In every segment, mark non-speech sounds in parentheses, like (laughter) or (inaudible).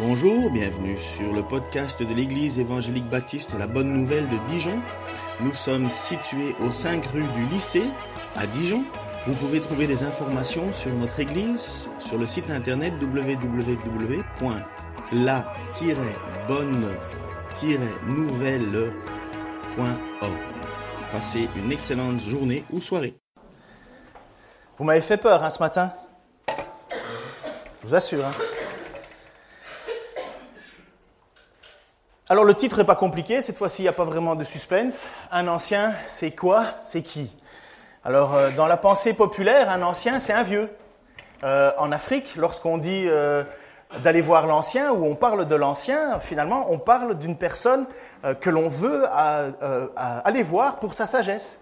Bonjour, bienvenue sur le podcast de l'Église évangélique baptiste La Bonne Nouvelle de Dijon. Nous sommes situés aux 5 rue du lycée à Dijon. Vous pouvez trouver des informations sur notre Église sur le site internet www.la-bonne-nouvelle.org. Passez une excellente journée ou soirée. Vous m'avez fait peur hein, ce matin. Je vous assure. Hein. Alors le titre n'est pas compliqué, cette fois-ci il n'y a pas vraiment de suspense. Un ancien, c'est quoi? C'est qui? Alors euh, dans la pensée populaire, un ancien, c'est un vieux. Euh, en Afrique, lorsqu'on dit euh, d'aller voir l'ancien ou on parle de l'ancien, finalement on parle d'une personne que l'on veut aller voir pour sa sagesse.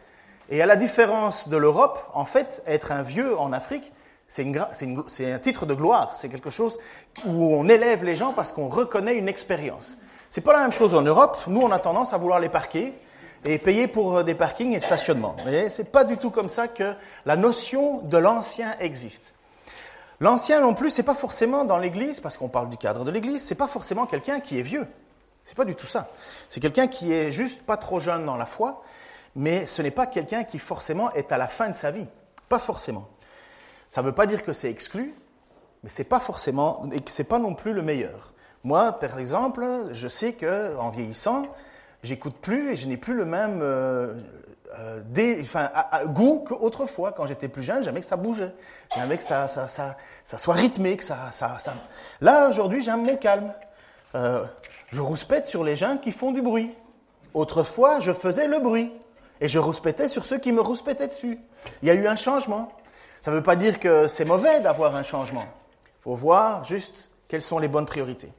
Et à la différence de l'Europe, en fait, être un vieux en Afrique, c'est un titre de gloire, c'est quelque chose où on élève les gens parce qu'on reconnaît une expérience. C'est pas la même chose en Europe. Nous, on a tendance à vouloir les parquer et payer pour euh, des parkings et stationnement. Voyez, c'est pas du tout comme ça que la notion de l'ancien existe. L'ancien non plus, c'est pas forcément dans l'Église, parce qu'on parle du cadre de l'Église, c'est pas forcément quelqu'un qui est vieux. C'est pas du tout ça. C'est quelqu'un qui est juste pas trop jeune dans la foi, mais ce n'est pas quelqu'un qui forcément est à la fin de sa vie. Pas forcément. Ça ne veut pas dire que c'est exclu, mais c'est pas forcément, et que c'est pas non plus le meilleur. Moi, par exemple, je sais que en vieillissant, j'écoute plus et je n'ai plus le même euh, euh, goût qu'autrefois. Quand j'étais plus jeune, j'aimais que ça bougeait, j'aimais que ça, soit rythmé, que ça... Là, aujourd'hui, j'aime mon calme. Euh, je rouspète sur les gens qui font du bruit. Autrefois, je faisais le bruit et je rouspétais sur ceux qui me rouspétaient dessus. Il y a eu un changement. Ça ne veut pas dire que c'est mauvais d'avoir un changement. Il faut voir juste quelles sont les bonnes priorités.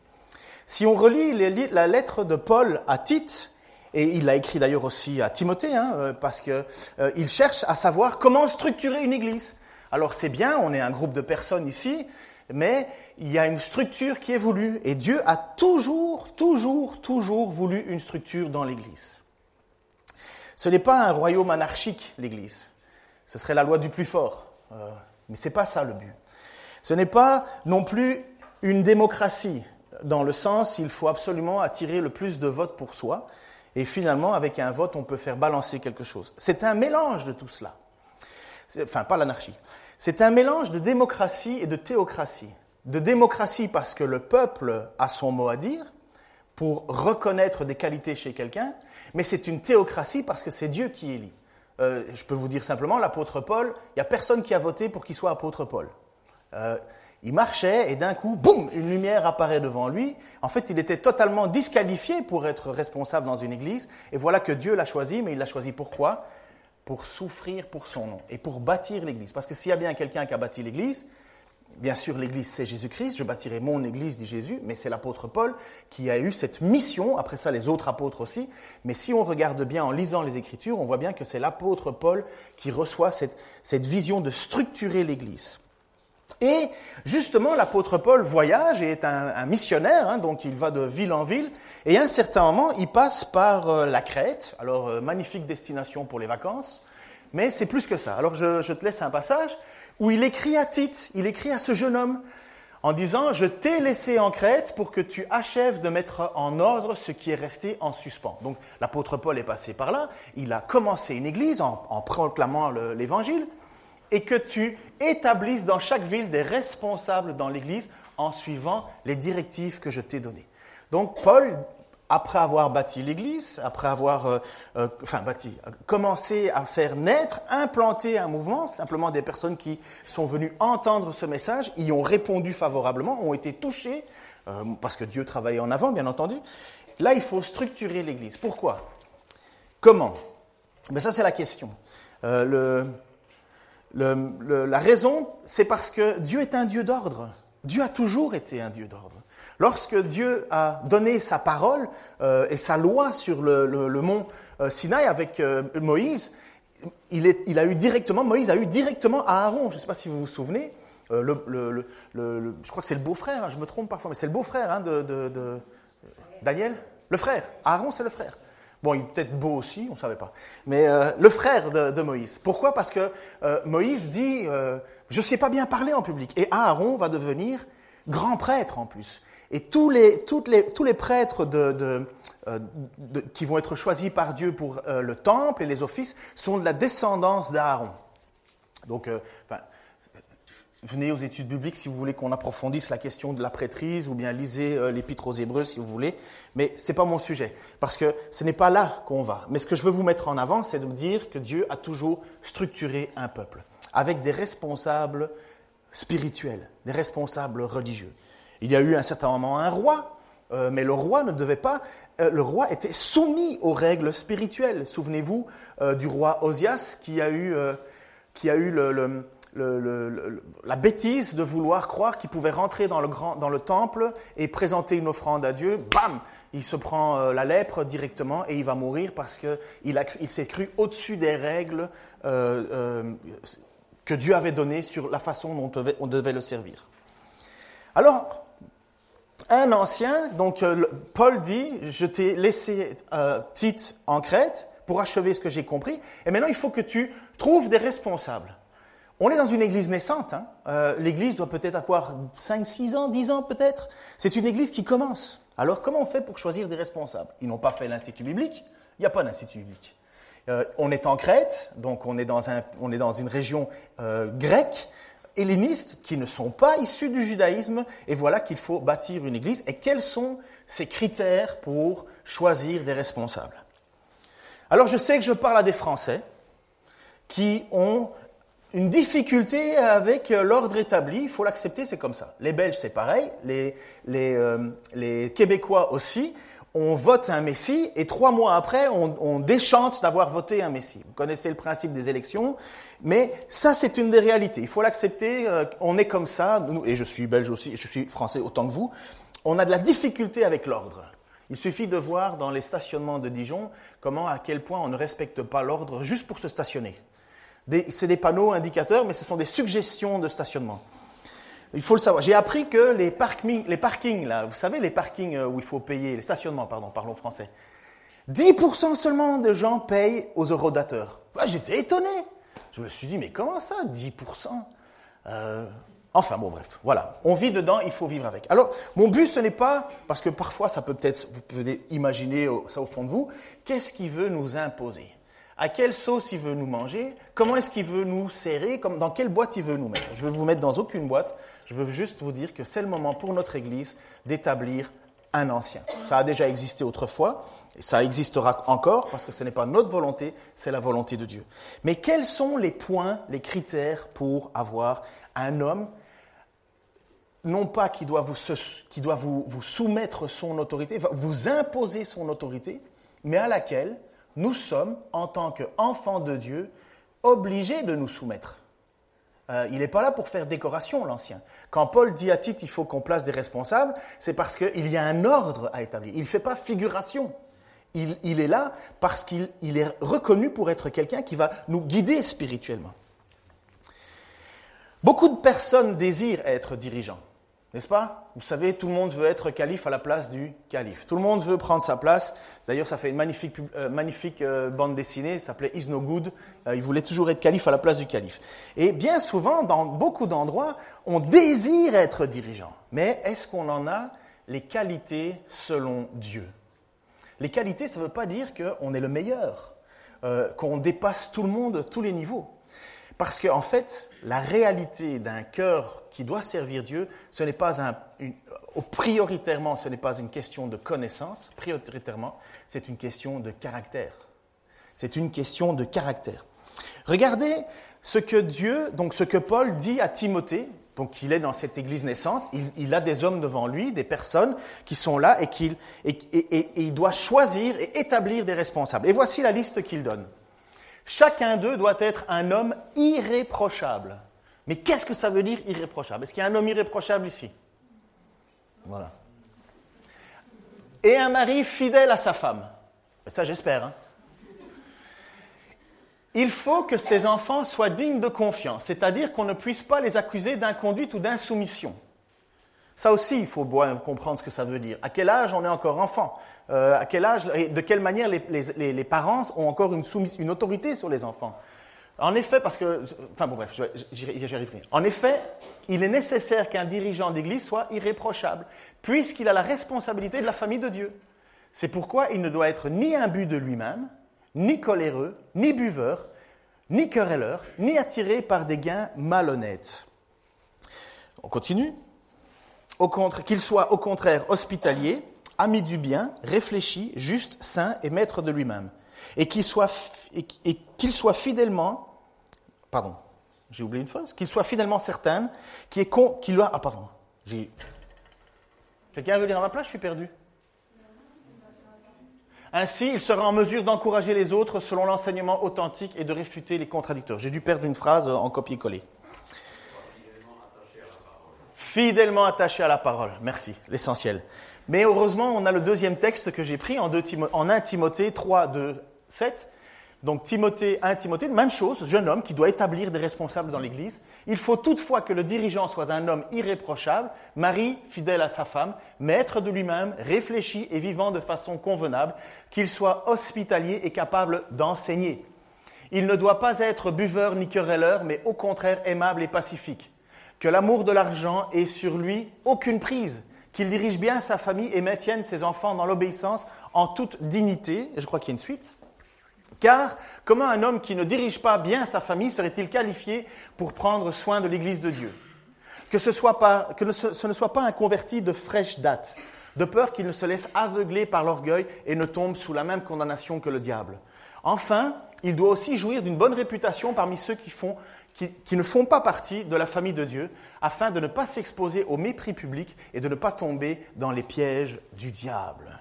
Si on relit la lettre de Paul à Tite, et il l'a écrit d'ailleurs aussi à Timothée, hein, euh, parce qu'il euh, cherche à savoir comment structurer une église. Alors c'est bien, on est un groupe de personnes ici, mais il y a une structure qui est voulue, et Dieu a toujours, toujours, toujours voulu une structure dans l'église. Ce n'est pas un royaume anarchique, l'église. Ce serait la loi du plus fort. Euh, mais ce n'est pas ça le but. Ce n'est pas non plus une démocratie dans le sens il faut absolument attirer le plus de votes pour soi. Et finalement, avec un vote, on peut faire balancer quelque chose. C'est un mélange de tout cela. Enfin, pas l'anarchie. C'est un mélange de démocratie et de théocratie. De démocratie parce que le peuple a son mot à dire pour reconnaître des qualités chez quelqu'un, mais c'est une théocratie parce que c'est Dieu qui élit. Euh, je peux vous dire simplement, l'apôtre Paul, il n'y a personne qui a voté pour qu'il soit apôtre Paul. Euh, il marchait et d'un coup, boum, une lumière apparaît devant lui. En fait, il était totalement disqualifié pour être responsable dans une église. Et voilà que Dieu l'a choisi, mais il l'a choisi pourquoi? Pour souffrir pour son nom et pour bâtir l'église. Parce que s'il y a bien quelqu'un qui a bâti l'église, bien sûr l'église c'est Jésus-Christ, je bâtirai mon église, dit Jésus, mais c'est l'apôtre Paul qui a eu cette mission, après ça les autres apôtres aussi. Mais si on regarde bien en lisant les Écritures, on voit bien que c'est l'apôtre Paul qui reçoit cette, cette vision de structurer l'église. Et justement, l'apôtre Paul voyage et est un, missionnaire, hein, donc il va de ville en ville. Et à un certain moment, il passe par euh, la Crète. Alors, euh, magnifique destination pour les vacances. Mais c'est plus que ça. Alors, je, je, te laisse un passage où il écrit à Tite, il écrit à ce jeune homme en disant Je t'ai laissé en Crète pour que tu achèves de mettre en ordre ce qui est resté en suspens. Donc, l'apôtre Paul est passé par là. Il a commencé une église en, en proclamant l'évangile et que tu établisses dans chaque ville des responsables dans l'Église en suivant les directives que je t'ai données. Donc Paul, après avoir bâti l'Église, après avoir euh, euh, enfin, bâti, commencé à faire naître, implanter un mouvement, simplement des personnes qui sont venues entendre ce message, y ont répondu favorablement, ont été touchées, euh, parce que Dieu travaillait en avant, bien entendu. Là, il faut structurer l'Église. Pourquoi? Comment? Mais ben, ça, c'est la question. le, la raison, c'est parce que Dieu est un Dieu d'ordre. Dieu a toujours été un Dieu d'ordre. Lorsque Dieu a donné sa parole euh, et sa loi sur le, mont euh, Sinaï avec euh, Moïse, il, a eu directement, Moïse a eu directement Aaron. Je ne sais pas si vous vous souvenez. je crois que c'est le beau-frère, hein, je me trompe parfois, mais c'est le beau-frère hein, de Daniel. Le frère. Aaron, c'est le frère. Bon, il est peut-être beau aussi, on ne savait pas. Mais euh, le frère de, Moïse. Pourquoi? Parce que euh, Moïse dit euh, Je ne sais pas bien parler en public. Et Aaron va devenir grand prêtre en plus. Et tous les, prêtres qui vont être choisis par Dieu pour le temple et les offices sont de la descendance d'Aaron. Donc, enfin, venez aux études bibliques si vous voulez qu'on approfondisse la question de la prêtrise, ou bien lisez l'Épître aux Hébreux si vous voulez. Mais ce n'est pas mon sujet, parce que ce n'est pas là qu'on va. Mais ce que je veux vous mettre en avant, c'est de dire que Dieu a toujours structuré un peuple, avec des responsables spirituels, des responsables religieux. Il y a eu un certain moment un roi, euh, mais le roi ne devait pas. Euh, le roi était soumis aux règles spirituelles. Souvenez-vous euh, du roi Osias qui a eu, qui a eu le, la bêtise de vouloir croire qu'il pouvait rentrer dans le, temple et présenter une offrande à Dieu. Bam Il se prend la lèpre directement et il va mourir parce qu'il il, s'est cru au-dessus des règles que Dieu avait données sur la façon dont on devait, le servir. Alors, un ancien, donc euh, Paul dit, je t'ai laissé euh, Tite en Crète pour achever ce que j'ai compris, et maintenant il faut que tu trouves des responsables. On est dans une église naissante, hein. euh, l'église doit peut-être avoir 5, 6 ans, 10 ans peut-être, c'est une église qui commence. Alors comment on fait pour choisir des responsables? Ils n'ont pas fait l'institut biblique, il n'y a pas d'institut biblique. on est en Crète, donc on est dans, une région grecque, hellénistes qui ne sont pas issus du judaïsme, et voilà qu'il faut bâtir une église. Et quels sont ces critères pour choisir des responsables? Alors je sais que je parle à des Français qui ont une difficulté avec l'ordre établi, il faut l'accepter, c'est comme ça. Les Belges, c'est pareil, les, euh, Québécois aussi on vote un Messie et trois mois après, on, déchante d'avoir voté un Messie. Vous connaissez le principe des élections, mais ça, c'est une des réalités. Il faut l'accepter. Euh, on est comme ça, et je suis belge aussi, je suis français autant que vous. On a de la difficulté avec l'ordre. Il suffit de voir dans les stationnements de Dijon comment, à quel point on ne respecte pas l'ordre juste pour se stationner. C'est des panneaux indicateurs, mais ce sont des suggestions de stationnement. Il faut le savoir. J'ai appris que les, parkings, les parkings, vous savez, les parkings euh, où il faut payer, les stationnements, pardon, parlons français, 10% seulement de gens payent aux eurodateurs. J'étais étonné. Je me suis dit, mais comment ça, 10% euh, Enfin, bon, bref, voilà. On vit dedans, il faut vivre avec. Alors, mon but, ce n'est pas, parce que parfois, ça peut peut-être, vous pouvez imaginer ça au fond de vous, qu'est-ce qu'il veut nous imposer? À quelle sauce il veut nous manger, comment est-ce qu'il veut nous serrer, dans quelle boîte il veut nous mettre? Je ne veux vous mettre dans aucune boîte, je veux juste vous dire que c'est le moment pour notre Église d'établir un ancien. Ça a déjà existé autrefois, et ça existera encore, parce que ce n'est pas notre volonté, c'est la volonté de Dieu. Mais quels sont les points, les critères pour avoir un homme, non pas qui doit vous, vous soumettre son autorité, vous imposer son autorité, mais à laquelle nous sommes, en tant qu'enfants de Dieu, obligés de nous soumettre. Euh, il n'est pas là pour faire décoration, l'ancien. Quand Paul dit à Tite il faut qu'on place des responsables, c'est parce qu'il y a un ordre à établir. Il ne fait pas figuration. Il, il est là parce qu'il est reconnu pour être quelqu'un qui va nous guider spirituellement. Beaucoup de personnes désirent être dirigeants. N'est-ce pas? Vous savez, tout le monde veut être calife à la place du calife. Tout le monde veut prendre sa place. D'ailleurs, ça fait une magnifique, euh, magnifique euh, bande dessinée, ça s'appelait Is No Good. Euh, il voulait toujours être calife à la place du calife. Et bien souvent, dans beaucoup d'endroits, on désire être dirigeant. Mais est-ce qu'on en a les qualités selon Dieu? Les qualités, ça ne veut pas dire qu'on est le meilleur, qu'on dépasse tout le monde, tous les niveaux. Parce qu'en en fait, la réalité d'un cœur qui doit servir Dieu, ce n'est pas un, prioritairement, ce n'est pas une question de connaissance, prioritairement, c'est une question de caractère. C'est une question de caractère. Regardez ce que Dieu, donc ce que Paul dit à Timothée, donc il est dans cette église naissante, il, a des hommes devant lui, des personnes qui sont là et, qu'il, et il doit choisir et établir des responsables. Et voici la liste qu'il donne. Chacun d'eux doit être un homme irréprochable. Mais qu'est-ce que ça veut dire irréprochable? Est-ce qu'il y a un homme irréprochable ici? Voilà. Et un mari fidèle à sa femme. Ça, j'espère. Hein. Il faut que ces enfants soient dignes de confiance, c'est-à-dire qu'on ne puisse pas les accuser d'inconduite ou d'insoumission. Ça aussi, il faut comprendre ce que ça veut dire. À quel âge on est encore enfant? Euh, À quel âge et de quelle manière les, parents ont encore une, une, autorité sur les enfants? En effet, parce que, enfin bon bref, j'y arriverai. En effet, il est nécessaire qu'un dirigeant d'église soit irréprochable, puisqu'il a la responsabilité de la famille de Dieu. C'est pourquoi il ne doit être ni imbu de lui-même, ni coléreux, ni buveur, ni querelleur, ni attiré par des gains malhonnêtes. On continue. Qu'il soit au contraire hospitalier, ami du bien, réfléchi, juste, saint et maître de lui-même. Et qu'il soit, qu'il soit fidèlement Pardon, j'ai oublié une phrase. Qu'il soit fidèlement certain qu'il est con, qu'il a. Ah, pardon. J'ai. Quelqu'un veut lire à ma place Je suis perdu. Ainsi, il sera en mesure d'encourager les autres selon l'enseignement authentique et de réfuter les contradicteurs. J'ai dû perdre une phrase en copier-coller. Fidèlement attaché à la parole. Merci, l'essentiel. Mais heureusement, on a le deuxième texte que j'ai pris en, en 1 Timothée 3, 2, 7, donc Timothée, 1 Timothée, même chose, jeune homme qui doit établir des responsables dans l'Église. Il faut toutefois que le dirigeant soit un homme irréprochable, mari fidèle à sa femme, maître de lui-même, réfléchi et vivant de façon convenable, qu'il soit hospitalier et capable d'enseigner. Il ne doit pas être buveur ni querelleur, mais au contraire aimable et pacifique. Que l'amour de l'argent ait sur lui aucune prise, qu'il dirige bien sa famille et maintienne ses enfants dans l'obéissance en toute dignité. Je crois qu'il y a une suite. Car comment un homme qui ne dirige pas bien sa famille serait-il qualifié pour prendre soin de l'Église de Dieu? Que ce, ne soit pas un converti de fraîche date, de peur qu'il ne se laisse aveugler par l'orgueil et ne tombe sous la même condamnation que le diable. Enfin, il doit aussi jouir d'une bonne réputation parmi ceux qui, qui, ne font pas partie de la famille de Dieu, afin de ne pas s'exposer au mépris public et de ne pas tomber dans les pièges du diable.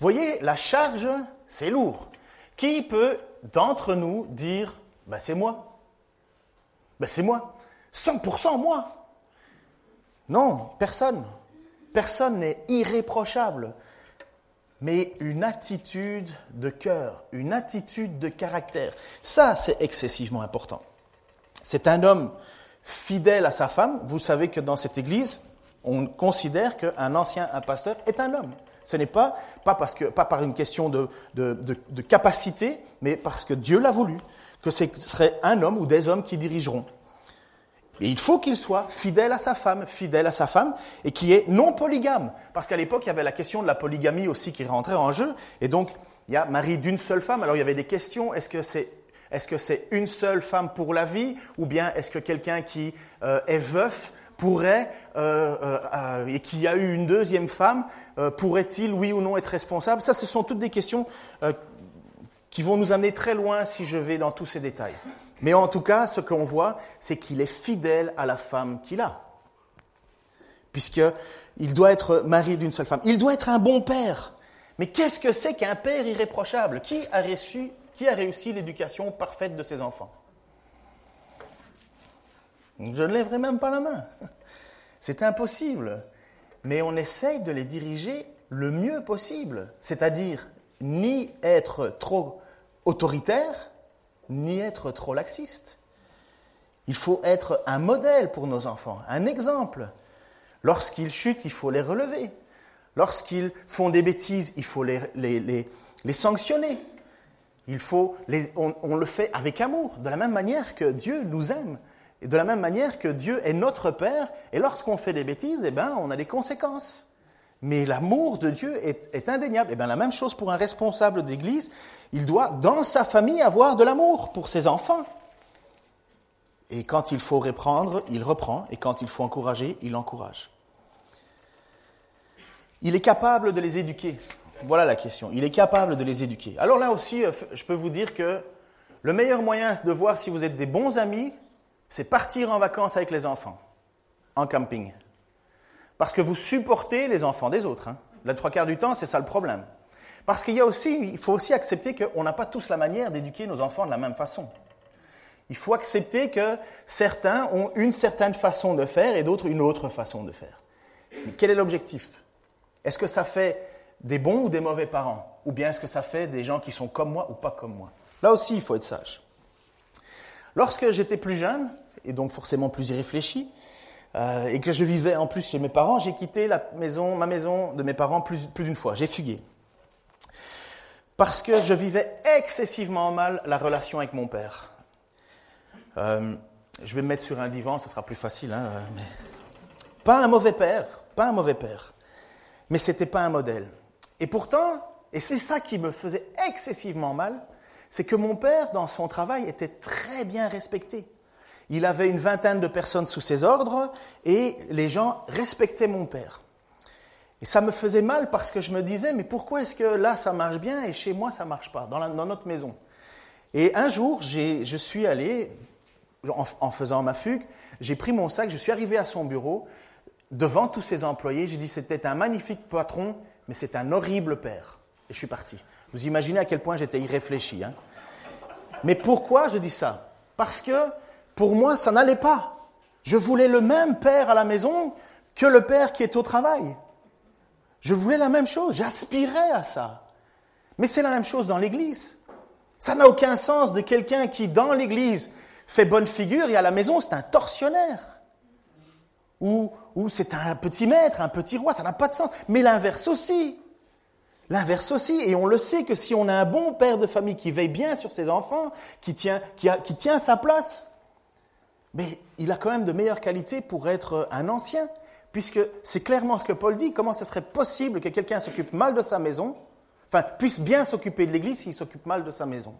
Voyez, la charge, c'est lourd. Qui peut d'entre nous dire ben, c'est moi ben, C'est moi. 100% moi. Non, personne. Personne n'est irréprochable. Mais une attitude de cœur, une attitude de caractère, ça c'est excessivement important. C'est un homme fidèle à sa femme. Vous savez que dans cette église, on considère qu'un ancien, un pasteur, est un homme. Ce n'est pas, pas, parce que, pas par une question de, de, capacité, mais parce que Dieu l'a voulu, que ce serait un homme ou des hommes qui dirigeront. Et il faut qu'il soit fidèle à sa femme, fidèle à sa femme, et qui est non polygame. Parce qu'à l'époque, il y avait la question de la polygamie aussi qui rentrait en jeu. Et donc, il y a mari d'une seule femme. Alors, il y avait des questions. Est-ce que c'est est-ce que c'est une seule femme pour la vie ou bien est-ce que quelqu'un qui euh, est veuf pourrait, euh, euh, et qu'il y a eu une deuxième femme, pourrait-il, oui ou non, être responsable? Ça, ce sont toutes des questions qui vont nous amener très loin si je vais dans tous ces détails. Mais en tout cas, ce qu'on voit, c'est qu'il est fidèle à la femme qu'il a. Puisqu'il doit être marié d'une seule femme. Il doit être un bon père. Mais qu'est-ce que c'est qu'un père irréprochable? Qui a, reçu, qui a réussi l'éducation parfaite de ses enfants je ne lèverai même pas la main. (laughs) C'est impossible. Mais on essaye de les diriger le mieux possible. C'est-à-dire ni être trop autoritaire, ni être trop laxiste. Il faut être un modèle pour nos enfants, un exemple. Lorsqu'ils chutent, il faut les relever. Lorsqu'ils font des bêtises, il faut les, les, sanctionner. Il faut on, le fait avec amour, de la même manière que Dieu nous aime. Et de la même manière que Dieu est notre Père, et lorsqu'on fait des bêtises, eh ben, on a des conséquences. Mais l'amour de Dieu est, indéniable. Eh bien, la même chose pour un responsable d'église, il doit, dans sa famille, avoir de l'amour pour ses enfants. Et quand il faut reprendre, il reprend, et quand il faut encourager, il encourage. Il est capable de les éduquer. Voilà la question. Il est capable de les éduquer. Alors là aussi, euh, je peux vous dire que le meilleur moyen de voir si vous êtes des bons amis, c'est partir en vacances avec les enfants, en camping. Parce que vous supportez les enfants des autres. Hein. La trois quarts du temps, c'est ça le problème. Parce qu'il y a aussi, il faut aussi accepter qu'on n'a pas tous la manière d'éduquer nos enfants de la même façon. Il faut accepter que certains ont une certaine façon de faire et d'autres une autre façon de faire. quel est l'objectif? Est-ce que ça fait des bons ou des mauvais parents? Ou bien est-ce que ça fait des gens qui sont comme moi ou pas comme moi? Là aussi, il faut être sage. Lorsque j'étais plus jeune, et donc forcément plus irréfléchi, euh, et que je vivais en plus chez mes parents, j'ai quitté la maison, ma maison de mes parents plus, plus d'une fois. J'ai fugué. Parce que je vivais excessivement mal la relation avec mon père. Euh, je vais me mettre sur un divan, ce sera plus facile. Hein. Pas un mauvais père, pas un mauvais père. Mais ce n'était pas un modèle. Et pourtant, et c'est ça qui me faisait excessivement mal, c'est que mon père, dans son travail, était très bien respecté. Il avait une vingtaine de personnes sous ses ordres et les gens respectaient mon père. Et ça me faisait mal parce que je me disais, mais pourquoi est-ce que là ça marche bien et chez moi ça marche pas, dans, notre maison? Et un jour, je suis allé, en, faisant ma fugue, j'ai pris mon sac, je suis arrivé à son bureau, devant tous ses employés, j'ai dit, c'était un magnifique patron, mais c'est un horrible père. Et je suis parti. Vous imaginez à quel point j'étais irréfléchi. Hein mais pourquoi je dis ça? Parce que pour moi, ça n'allait pas. Je voulais le même père à la maison que le père qui est au travail. Je voulais la même chose, j'aspirais à ça. Mais c'est la même chose dans l'Église. Ça n'a aucun sens de quelqu'un qui, dans l'Église, fait bonne figure et à la maison, c'est un tortionnaire. Ou, ou c'est un petit maître, un petit roi, ça n'a pas de sens. Mais l'inverse aussi. L'inverse aussi, et on le sait que si on a un bon père de famille qui veille bien sur ses enfants, qui tient, sa place, mais il a quand même de meilleures qualités pour être un ancien, puisque c'est clairement ce que Paul dit, comment ce serait possible que quelqu'un s'occupe mal de sa maison, enfin puisse bien s'occuper de l'Église s'il s'occupe mal de sa maison?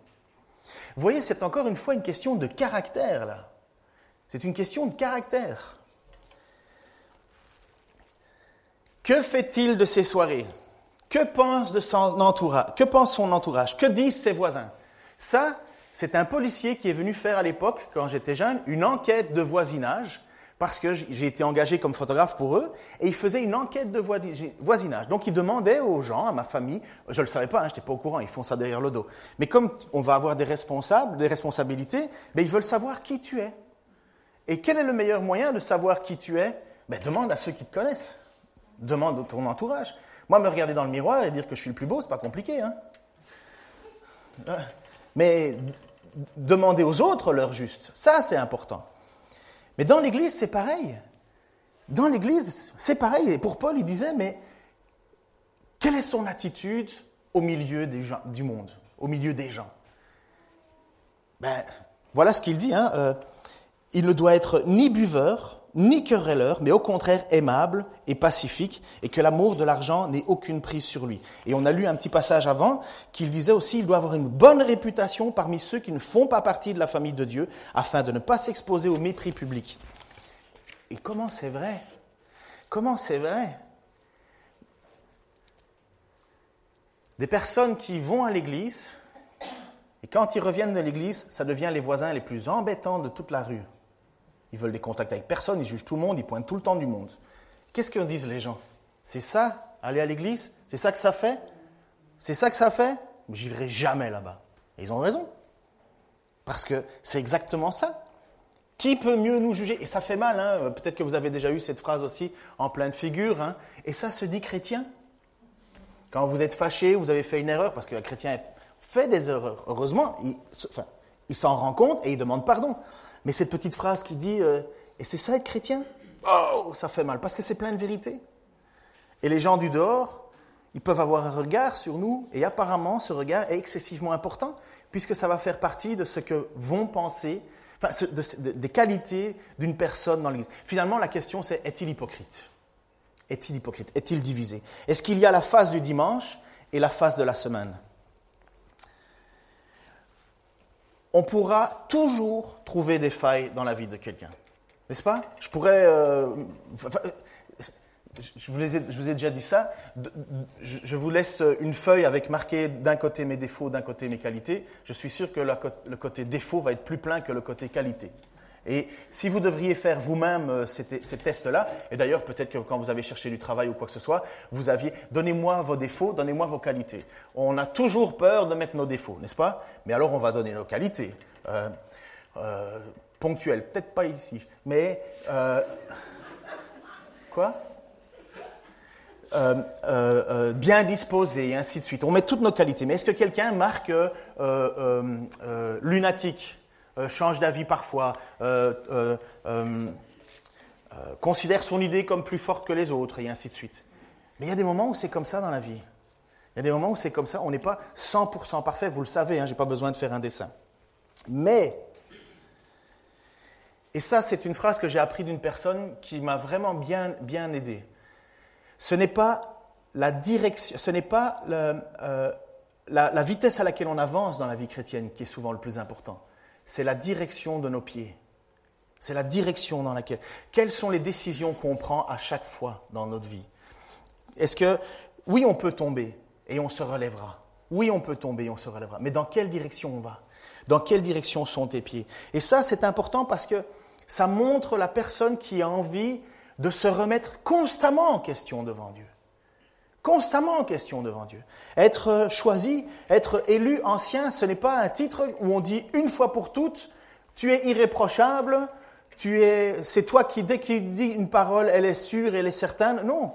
Vous voyez, c'est encore une fois une question de caractère, là. C'est une question de caractère. Que fait-il de ces soirées? Que pense, de son entourage, que pense son entourage? Que disent ses voisins? Ça, c'est un policier qui est venu faire à l'époque, quand j'étais jeune, une enquête de voisinage, parce que j'ai été engagé comme photographe pour eux, et il faisait une enquête de voisinage. Donc il demandait aux gens, à ma famille, je ne le savais pas, hein, je n'étais pas au courant, ils font ça derrière le dos. Mais comme on va avoir des responsables, des responsabilités, ben, ils veulent savoir qui tu es. Et quel est le meilleur moyen de savoir qui tu es? Ben, Demande à ceux qui te connaissent. Demande à ton entourage. Moi, me regarder dans le miroir et dire que je suis le plus beau, c'est pas compliqué. Hein Mais demander aux autres leur juste, ça c'est important. Mais dans l'Église, c'est pareil. Dans l'Église, c'est pareil. Et pour Paul, il disait, mais quelle est son attitude au milieu des gens, du monde, au milieu des gens? Ben, Voilà ce qu'il dit. Hein, euh, il ne doit être ni buveur, ni querelleur, mais au contraire aimable et pacifique, et que l'amour de l'argent n'ait aucune prise sur lui. Et on a lu un petit passage avant qu'il disait aussi il doit avoir une bonne réputation parmi ceux qui ne font pas partie de la famille de Dieu, afin de ne pas s'exposer au mépris public. Et comment c'est vrai? Comment c'est vrai? Des personnes qui vont à l'église, et quand ils reviennent de l'église, ça devient les voisins les plus embêtants de toute la rue. Ils veulent des contacts avec personne, ils jugent tout le monde, ils pointent tout le temps du monde. Qu'est-ce que disent les gens? C'est ça, aller à l'église? C'est ça que ça fait? C'est ça que ça fait? J'y verrai jamais là-bas. Et ils ont raison. Parce que c'est exactement ça. Qui peut mieux nous juger? Et ça fait mal, hein peut-être que vous avez déjà eu cette phrase aussi en pleine figure. Hein et ça se dit chrétien? Quand vous êtes fâché, vous avez fait une erreur, parce que le chrétien fait des erreurs. Heureusement, il s'en rend compte et il demande pardon. Mais cette petite phrase qui dit euh, Et c'est ça être chrétien? Oh, ça fait mal, parce que c'est plein de vérité. Et les gens du dehors, ils peuvent avoir un regard sur nous, et apparemment, ce regard est excessivement important, puisque ça va faire partie de ce que vont penser, des qualités d'une personne dans l'Église. Finalement, la question, c'est est-il hypocrite? Est-il hypocrite? Est-il divisé? Est-ce qu'il y a la phase du dimanche et la phase de la semaine? On pourra toujours trouver des failles dans la vie de quelqu'un. N'est-ce pas? Je pourrais... Euh, vous je, vous ai, déjà dit ça. Je, vous laisse une feuille avec marqué d'un côté mes défauts, d'un côté mes qualités. Je suis sûr que le côté défaut va être plus plein que le côté qualité. Et si vous devriez faire vous-même euh, ces, tests-là, et d'ailleurs peut-être que quand vous avez cherché du travail ou quoi que ce soit, vous aviez, donnez-moi vos défauts, donnez-moi vos qualités. On a toujours peur de mettre nos défauts, n'est-ce pas? Mais alors on va donner nos qualités. Euh, euh, ponctuelles, peut-être pas ici, mais... quoi? Bien disposé et ainsi de suite. On met toutes nos qualités. Mais est-ce que quelqu'un marque lunatique? Euh, change d'avis parfois, euh, euh, considère son idée comme plus forte que les autres, et ainsi de suite. Mais il y a des moments où c'est comme ça dans la vie. Il y a des moments où c'est comme ça. On n'est pas 100% parfait, vous le savez, hein, je n'ai pas besoin de faire un dessin. Mais Et ça, c'est une phrase que j'ai appris d'une personne qui m'a vraiment bien, aidé. Ce n'est pas la direction, ce n'est pas la, vitesse à laquelle on avance dans la vie chrétienne qui est souvent le plus important. C'est la direction de nos pieds. C'est la direction dans laquelle. Quelles sont les décisions qu'on prend à chaque fois dans notre vie? Est-ce que, oui, on peut tomber et on se relèvera. Oui, on peut tomber et on se relèvera. Mais dans quelle direction on va? Dans quelle direction sont tes pieds? Et ça, c'est important parce que ça montre la personne qui a envie de se remettre constamment en question devant Dieu. Constamment en question devant Dieu. Être choisi, être élu ancien, ce n'est pas un titre où on dit une fois pour toutes, tu es irréprochable, tu es, c'est toi qui, dès qu'il dit une parole, elle est sûre, elle est certaine. Non.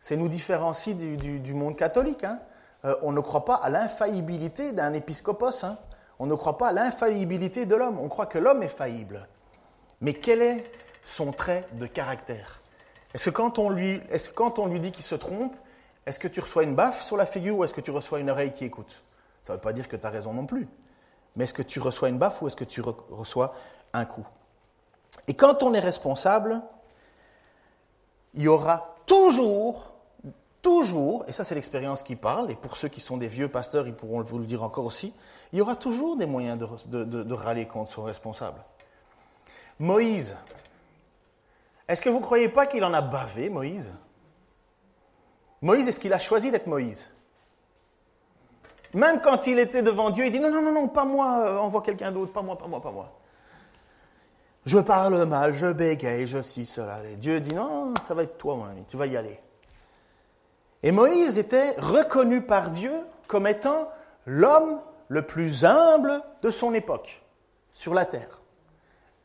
C'est nous différencie du, monde catholique. Hein. Euh, on ne croit pas à l'infaillibilité d'un épiscopos. Hein. On ne croit pas à l'infaillibilité de l'homme. On croit que l'homme est faillible. Mais quel est son trait de caractère? Est-ce que quand on lui, dit qu'il se trompe, est-ce que tu reçois une baffe sur la figure ou est-ce que tu reçois une oreille qui écoute? Ça ne veut pas dire que tu as raison non plus. Mais est-ce que tu reçois une baffe ou est-ce que tu reçois un coup? Et quand on est responsable, il y aura toujours, toujours, et ça c'est l'expérience qui parle, et pour ceux qui sont des vieux pasteurs, ils pourront vous le dire encore aussi, il y aura toujours des moyens de, de râler contre son responsable. Moïse, est-ce que vous ne croyez pas qu'il en a bavé, Moïse? Moïse, est-ce qu'il a choisi d'être Moïse? Même quand il était devant Dieu, il dit non, non, non, non, pas moi, euh, envoie quelqu'un d'autre, pas moi, pas moi, pas moi. Je parle mal, je bégaye, je suis cela. Et Dieu dit non, ça va être toi, mon ami, tu vas y aller. Et Moïse était reconnu par Dieu comme étant l'homme le plus humble de son époque sur la terre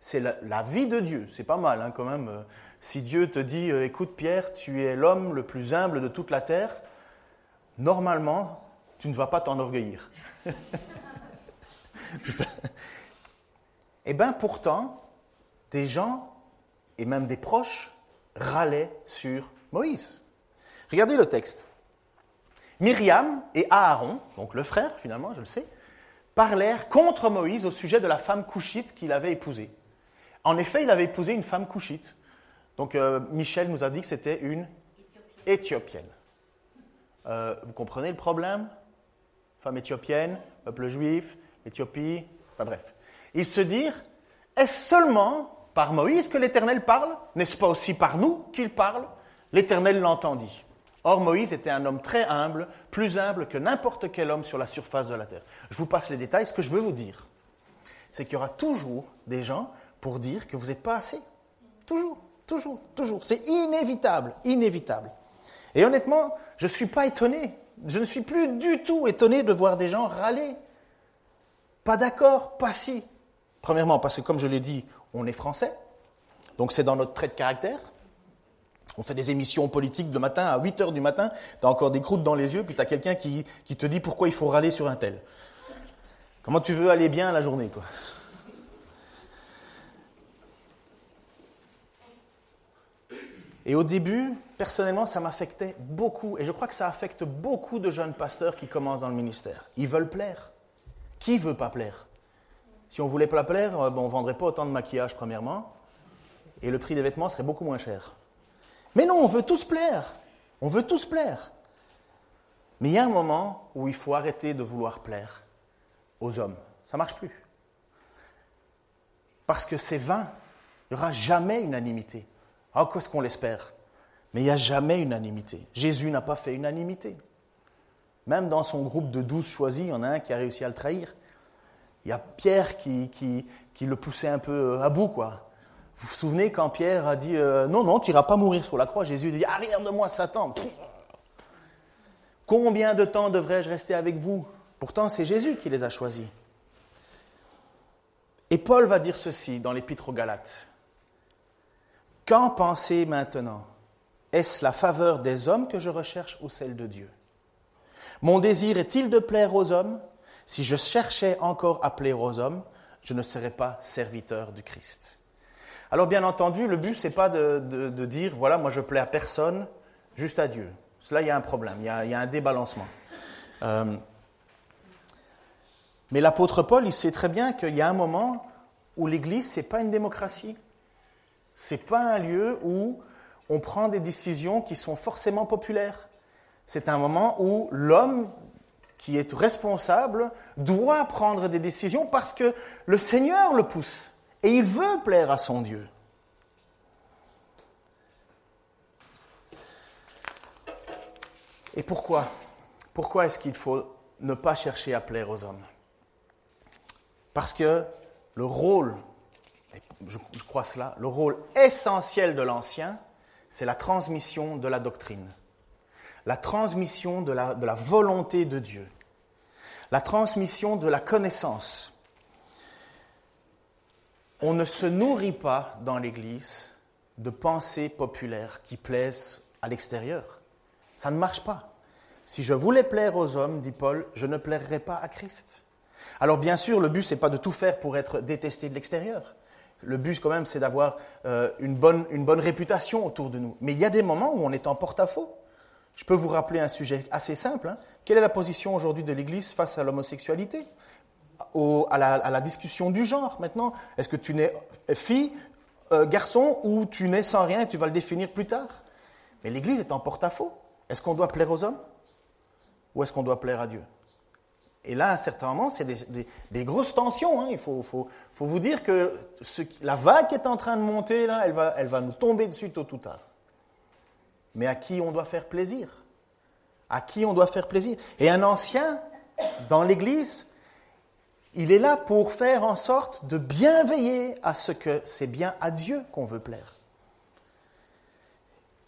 c'est la, vie de Dieu. C'est pas mal hein, quand même. Euh, si Dieu te dit, euh, écoute Pierre, tu es l'homme le plus humble de toute la terre, normalement, tu ne vas pas t'enorgueillir. (laughs) eh bien pourtant, des gens, et même des proches, râlaient sur Moïse. Regardez le texte. Myriam et Aaron, donc le frère finalement, je le sais, parlèrent contre Moïse au sujet de la femme couchite qu'il avait épousée. En effet, il avait épousé une femme couchite. Donc euh, Michel nous a dit que c'était une éthiopienne. Euh, vous comprenez le problème? Femme éthiopienne, peuple juif, Éthiopie, enfin bref. Ils se dirent, est-ce seulement par Moïse que l'Éternel parle? N'est-ce pas aussi par nous qu'il parle? L'Éternel l'entendit. Or, Moïse était un homme très humble, plus humble que n'importe quel homme sur la surface de la terre. Je vous passe les détails. Ce que je veux vous dire, c'est qu'il y aura toujours des gens pour dire que vous n'êtes pas assez. Toujours, toujours, toujours. C'est inévitable, inévitable. Et honnêtement, je ne suis pas étonné. Je ne suis plus du tout étonné de voir des gens râler. Pas d'accord, pas si. Premièrement, parce que comme je l'ai dit, on est français. Donc c'est dans notre trait de caractère. On fait des émissions politiques le matin à 8 heures du matin, tu as encore des croûtes dans les yeux, puis tu as quelqu'un qui, qui, te dit pourquoi il faut râler sur un tel. Comment tu veux aller bien la journée, quoi? Et au début, personnellement, ça m'affectait beaucoup. Et je crois que ça affecte beaucoup de jeunes pasteurs qui commencent dans le ministère. Ils veulent plaire. Qui veut pas plaire? Si on voulait pas plaire, euh, on ne vendrait pas autant de maquillage, premièrement. Et le prix des vêtements serait beaucoup moins cher. Mais non, on veut tous plaire. On veut tous plaire. Mais il y a un moment où il faut arrêter de vouloir plaire aux hommes. Ça ne marche plus. Parce que c'est vain. Il n'y aura jamais unanimité. Ah, qu'est-ce qu'on l'espère? Mais il n'y a jamais unanimité. Jésus n'a pas fait unanimité. Même dans son groupe de douze choisis, il y en a un qui a réussi à le trahir. Il y a Pierre qui, le poussait un peu à bout. Vous vous souvenez quand Pierre a dit euh, Non, non, tu n'iras pas mourir sur la croix? Jésus dit Arrière de moi, Satan Combien de temps devrais-je rester avec vous? Pourtant, c'est Jésus qui les a choisis. Et Paul va dire ceci dans l'Épître aux Galates Qu'en pensez maintenant? Est-ce la faveur des hommes que je recherche ou celle de Dieu? Mon désir est-il de plaire aux hommes? Si je cherchais encore à plaire aux hommes, je ne serais pas serviteur du Christ. Alors bien entendu, le but, ce n'est pas de, dire, voilà, moi je plais à personne, juste à Dieu. Cela, il y a un problème, il y a, un débalancement. Euh, mais l'apôtre Paul, il sait très bien qu'il y a un moment où l'Église, ce n'est pas une démocratie. Ce n'est pas un lieu où on prend des décisions qui sont forcément populaires. C'est un moment où l'homme qui est responsable doit prendre des décisions parce que le Seigneur le pousse et il veut plaire à son Dieu. Et pourquoi? Pourquoi est-ce qu'il faut ne pas chercher à plaire aux hommes? Parce que le rôle, je, crois cela, le rôle essentiel de l'ancien, c'est la transmission de la doctrine, la transmission de la, de la volonté de Dieu, la transmission de la connaissance. On ne se nourrit pas dans l'Église de pensées populaires qui plaisent à l'extérieur. Ça ne marche pas. Si je voulais plaire aux hommes, dit Paul, je ne plairais pas à Christ. Alors bien sûr, le but, n'est pas de tout faire pour être détesté de l'extérieur. Le but, quand même, c'est d'avoir euh, une, bonne, réputation autour de nous. Mais il y a des moments où on est en porte-à-faux. Je peux vous rappeler un sujet assez simple. Hein. Quelle est la position aujourd'hui de l'Église face à l'homosexualité? À, la, discussion du genre maintenant Est-ce que tu nais fille, euh, garçon, ou tu nais sans rien et tu vas le définir plus tard? Mais l'Église est en porte-à-faux. Est-ce qu'on doit plaire aux hommes? Ou est-ce qu'on doit plaire à Dieu? Et là, à un certain moment, c'est des, grosses tensions. Hein. Il faut, vous dire que la vague qui est en train de monter, là, elle va, elle va nous tomber dessus tôt ou tard. Mais à qui on doit faire plaisir? À qui on doit faire plaisir? Et un ancien, dans l'Église, il est là pour faire en sorte de bien veiller à ce que c'est bien à Dieu qu'on veut plaire.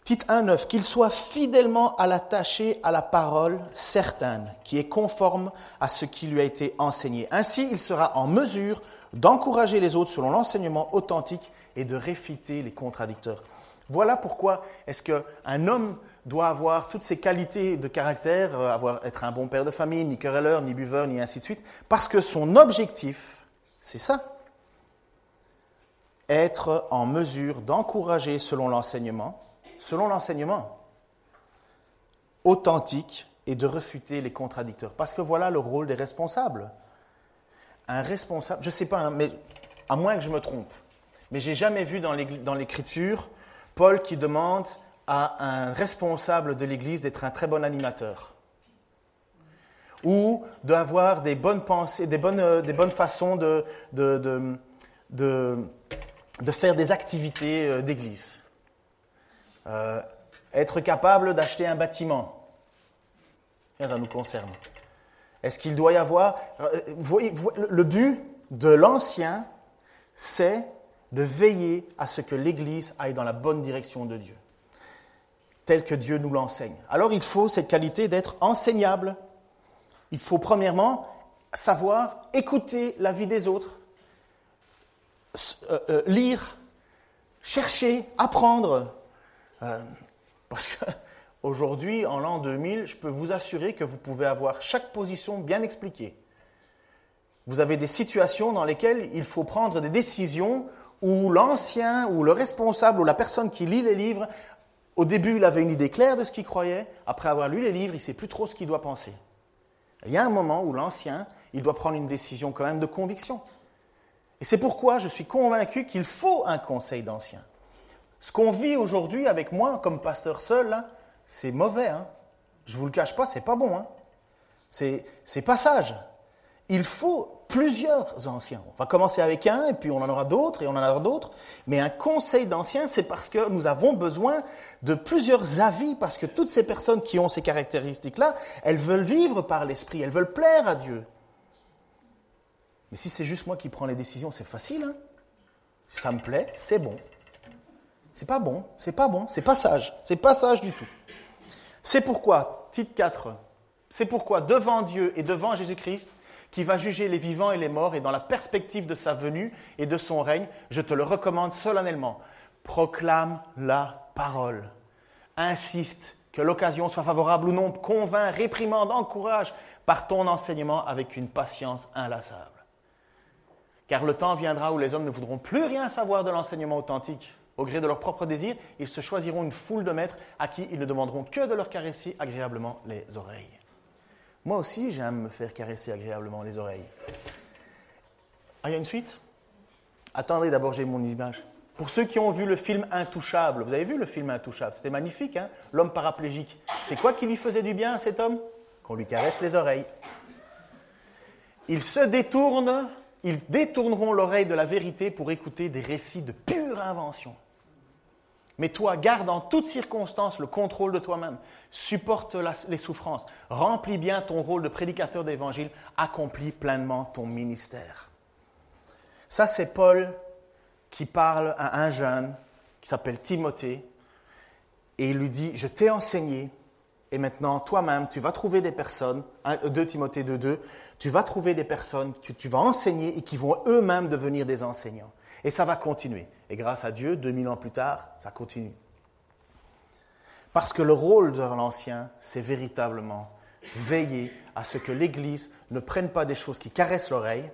Tite 1.9, qu'il soit fidèlement attaché à la parole certaine, qui est conforme à ce qui lui a été enseigné. Ainsi, il sera en mesure d'encourager les autres selon l'enseignement authentique et de réfuter les contradicteurs. Voilà pourquoi est-ce qu'un homme doit avoir toutes ces qualités de caractère, euh, avoir, être un bon père de famille, ni querelleur, ni buveur, ni ainsi de suite, parce que son objectif, c'est ça. Être en mesure d'encourager selon l'enseignement, selon l'enseignement authentique et de refuter les contradicteurs. Parce que voilà le rôle des responsables. Un responsable, je ne sais pas, hein, mais à moins que je me trompe, mais j'ai jamais vu dans l'Écriture Paul qui demande à un responsable de l'Église d'être un très bon animateur ou d'avoir des bonnes pensées, des bonnes, euh, des bonnes façons de, faire des activités euh, d'Église. Euh, être capable d'acheter un bâtiment. Ça nous concerne. Est-ce qu'il doit y avoir... Euh, le but de l'ancien, c'est de veiller à ce que l'Église aille dans la bonne direction de Dieu, tel que Dieu nous l'enseigne. Alors il faut cette qualité d'être enseignable. Il faut premièrement savoir écouter la vie des autres, euh, lire, chercher, apprendre, euh, parce qu'aujourd'hui, (laughs) en l'an 2000, je peux vous assurer que vous pouvez avoir chaque position bien expliquée. Vous avez des situations dans lesquelles il faut prendre des décisions où l'ancien ou le responsable ou la personne qui lit les livres, au début, il avait une idée claire de ce qu'il croyait. Après avoir lu les livres, il ne sait plus trop ce qu'il doit penser. Il y a un moment où l'ancien, il doit prendre une décision quand même de conviction. Et c'est pourquoi je suis convaincu qu'il faut un conseil d'ancien. Ce qu'on vit aujourd'hui avec moi comme pasteur seul, c'est mauvais. Hein. Je ne vous le cache pas, c'est pas bon. Hein. C'est pas sage. Il faut plusieurs anciens. On va commencer avec un, et puis on en aura d'autres, et on en aura d'autres. Mais un conseil d'anciens, c'est parce que nous avons besoin de plusieurs avis, parce que toutes ces personnes qui ont ces caractéristiques-là, elles veulent vivre par l'esprit, elles veulent plaire à Dieu. Mais si c'est juste moi qui prends les décisions, c'est facile. Hein. ça me plaît, c'est bon. C'est pas bon, c'est pas bon, c'est pas sage, c'est pas sage du tout. C'est pourquoi, titre 4, c'est pourquoi devant Dieu et devant Jésus-Christ, qui va juger les vivants et les morts, et dans la perspective de sa venue et de son règne, je te le recommande solennellement. Proclame la parole. Insiste, que l'occasion soit favorable ou non, convainc, réprimande, encourage par ton enseignement avec une patience inlassable. Car le temps viendra où les hommes ne voudront plus rien savoir de l'enseignement authentique au gré de leurs propres désirs, ils se choisiront une foule de maîtres à qui ils ne demanderont que de leur caresser agréablement les oreilles. Moi aussi, j'aime me faire caresser agréablement les oreilles. Ah, il y a une suite? Attendez, d'abord j'ai mon image. Pour ceux qui ont vu le film Intouchable, vous avez vu le film Intouchable? C'était magnifique, hein? L'homme paraplégique. C'est quoi qui lui faisait du bien à cet homme? Qu'on lui caresse les oreilles. Ils se détournent, ils détourneront l'oreille de la vérité pour écouter des récits de pure invention. Mais toi, garde en toutes circonstances le contrôle de toi-même, supporte les souffrances, remplis bien ton rôle de prédicateur d'évangile, accomplis pleinement ton ministère. Ça, c'est Paul qui parle à un jeune qui s'appelle Timothée et il lui dit, je t'ai enseigné et maintenant toi-même, tu vas trouver des personnes, 2 Timothée 2.2, tu vas trouver des personnes que tu vas enseigner et qui vont eux-mêmes devenir des enseignants. Et ça va continuer. Et grâce à Dieu, 2000 ans plus tard, ça continue. Parce que le rôle de l'ancien, c'est véritablement veiller à ce que l'Église ne prenne pas des choses qui caressent l'oreille,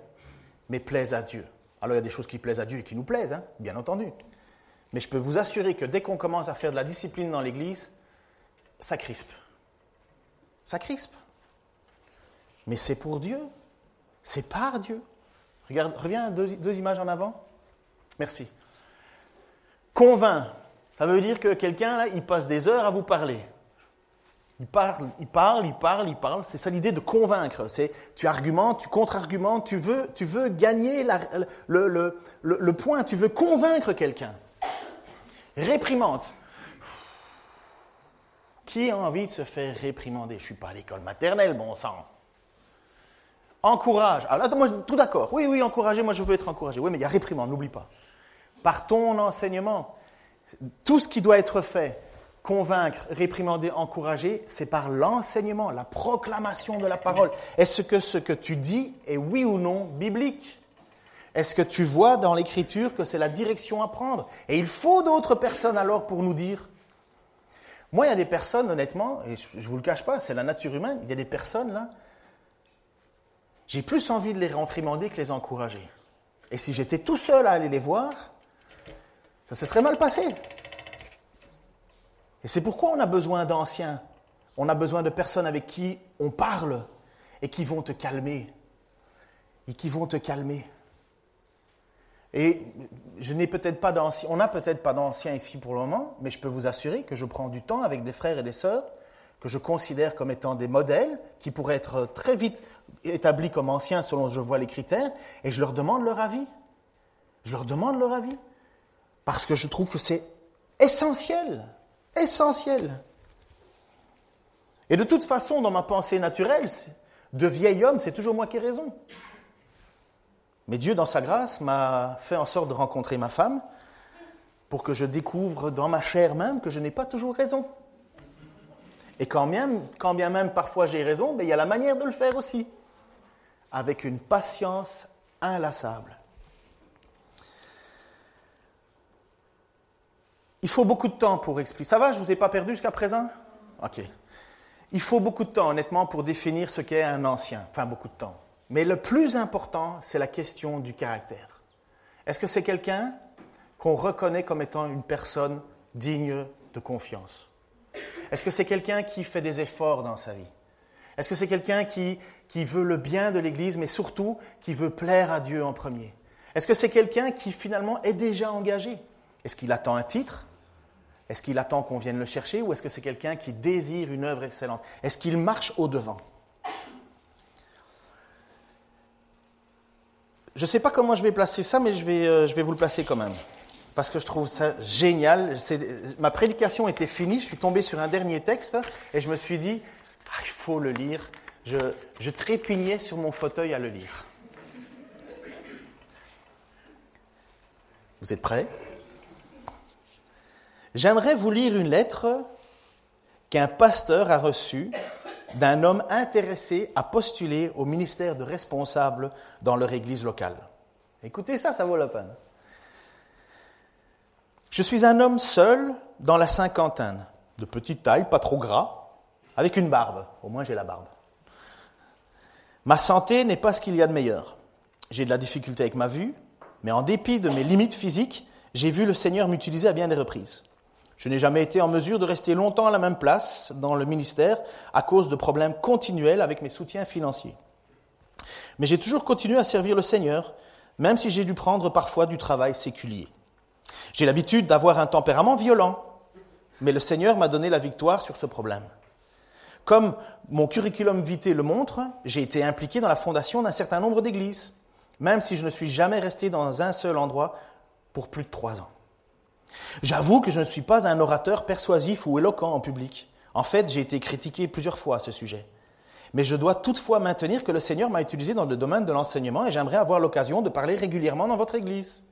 mais plaisent à Dieu. Alors il y a des choses qui plaisent à Dieu et qui nous plaisent, hein, bien entendu. Mais je peux vous assurer que dès qu'on commence à faire de la discipline dans l'Église, ça crispe. Ça crispe. Mais c'est pour Dieu. C'est par Dieu. Regarde, reviens deux, deux images en avant. Merci. Convainc. Ça veut dire que quelqu'un, là, il passe des heures à vous parler. Il parle, il parle, il parle, il parle. C'est ça l'idée de convaincre. C'est tu argumentes, tu contre-argumentes, tu veux, tu veux gagner le, point, tu veux convaincre quelqu'un. Réprimande. Qui a envie de se faire réprimander? Je ne suis pas à l'école maternelle, bon sang. Encourage. Tout d'accord. Oui, oui, encourager, moi je veux être encouragé. Oui, mais il y a réprimande, n'oublie pas. Par ton enseignement, tout ce qui doit être fait, convaincre, réprimander, encourager, c'est par l'enseignement, la proclamation de la parole. Est-ce que ce que tu dis est oui ou non biblique? Est-ce que tu vois dans l'Écriture que c'est la direction à prendre? Et il faut d'autres personnes alors pour nous dire. Moi, il y a des personnes, honnêtement, et je ne vous le cache pas, c'est la nature humaine, il y a des personnes là, j'ai plus envie de les réprimander que les encourager. Et si j'étais tout seul à aller les voir, ça se serait mal passé. Et c'est pourquoi on a besoin d'anciens. On a besoin de personnes avec qui on parle et qui vont te calmer. Et qui vont te calmer. Et je n'ai peut-être pas d'anciens, on n'a peut-être pas d'anciens ici pour le moment, mais je peux vous assurer que je prends du temps avec des frères et des sœurs que je considère comme étant des modèles qui pourraient être très vite établis comme anciens selon je vois les critères, et je leur demande leur avis. Je leur demande leur avis. Parce que je trouve que c'est essentiel, essentiel. Et de toute façon, dans ma pensée naturelle, de vieil homme, c'est toujours moi qui ai raison. Mais Dieu, dans sa grâce, m'a fait en sorte de rencontrer ma femme pour que je découvre dans ma chair même que je n'ai pas toujours raison. Et quand bien, même parfois j'ai raison, mais il y a la manière de le faire aussi, avec une patience inlassable. Il faut beaucoup de temps pour expliquer. Ça va, je ne vous ai pas perdu jusqu'à présent? Ok. Il faut beaucoup de temps, honnêtement, pour définir ce qu'est un ancien. Enfin, beaucoup de temps. Mais le plus important, c'est la question du caractère. Est-ce que c'est quelqu'un qu'on reconnaît comme étant une personne digne de confiance? Est-ce que c'est quelqu'un qui fait des efforts dans sa vie? Est-ce que c'est quelqu'un qui, qui veut le bien de l'Église, mais surtout qui veut plaire à Dieu en premier? Est-ce que c'est quelqu'un qui finalement est déjà engagé? Est-ce qu'il attend un titre? Est-ce qu'il attend qu'on vienne le chercher ou est-ce que c'est quelqu'un qui désire une œuvre excellente? Est-ce qu'il marche au-devant? Je ne sais pas comment je vais placer ça, mais je vais, euh, je vais vous le placer quand même. Parce que je trouve ça génial. Ma prédication était finie, je suis tombé sur un dernier texte et je me suis dit, ah, il faut le lire. Je, je trépignais sur mon fauteuil à le lire. Vous êtes prêts? J'aimerais vous lire une lettre qu'un pasteur a reçue d'un homme intéressé à postuler au ministère de responsable dans leur église locale. Écoutez ça, ça vaut la peine. Je suis un homme seul dans la cinquantaine, de petite taille, pas trop gras, avec une barbe. Au moins j'ai la barbe. Ma santé n'est pas ce qu'il y a de meilleur. J'ai de la difficulté avec ma vue, mais en dépit de mes limites physiques, j'ai vu le Seigneur m'utiliser à bien des reprises. Je n'ai jamais été en mesure de rester longtemps à la même place dans le ministère à cause de problèmes continuels avec mes soutiens financiers. Mais j'ai toujours continué à servir le Seigneur, même si j'ai dû prendre parfois du travail séculier. J'ai l'habitude d'avoir un tempérament violent, mais le Seigneur m'a donné la victoire sur ce problème. Comme mon curriculum vitae le montre, j'ai été impliqué dans la fondation d'un certain nombre d'églises, même si je ne suis jamais resté dans un seul endroit pour plus de trois ans. J'avoue que je ne suis pas un orateur persuasif ou éloquent en public. En fait, j'ai été critiqué plusieurs fois à ce sujet. Mais je dois toutefois maintenir que le Seigneur m'a utilisé dans le domaine de l'enseignement et j'aimerais avoir l'occasion de parler régulièrement dans votre Église.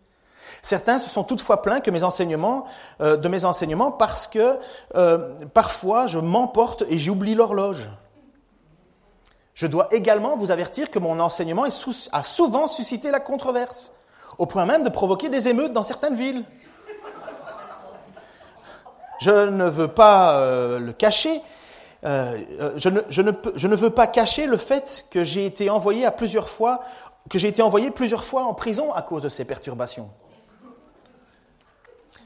Certains se sont toutefois plaints que mes enseignements, euh, de mes enseignements parce que euh, parfois je m'emporte et j'oublie l'horloge. Je dois également vous avertir que mon enseignement a souvent suscité la controverse, au point même de provoquer des émeutes dans certaines villes. Je ne veux pas euh, le cacher, je ne, je, ne, je, veux pas cacher le fait que j'ai été envoyé à plusieurs fois, que j'ai été envoyé plusieurs fois en prison à cause de ces perturbations.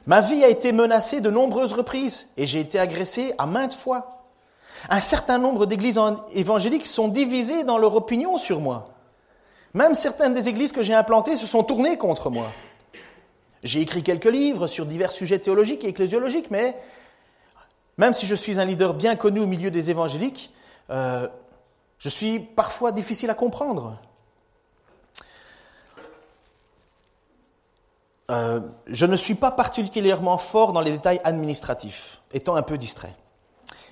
Ma vie a été menacée de nombreuses reprises et j'ai été agressé à maintes fois. Un certain nombre d'églises évangéliques sont divisées dans leur opinion sur moi. Même certaines des églises que j'ai implantées se sont tournées contre moi. J'ai écrit quelques livres sur divers sujets théologiques et ecclésiologiques, mais même si je suis un leader bien connu au milieu des évangéliques, euh, je suis parfois difficile à comprendre. Euh, je ne suis pas particulièrement fort dans les détails administratifs, étant un peu distrait.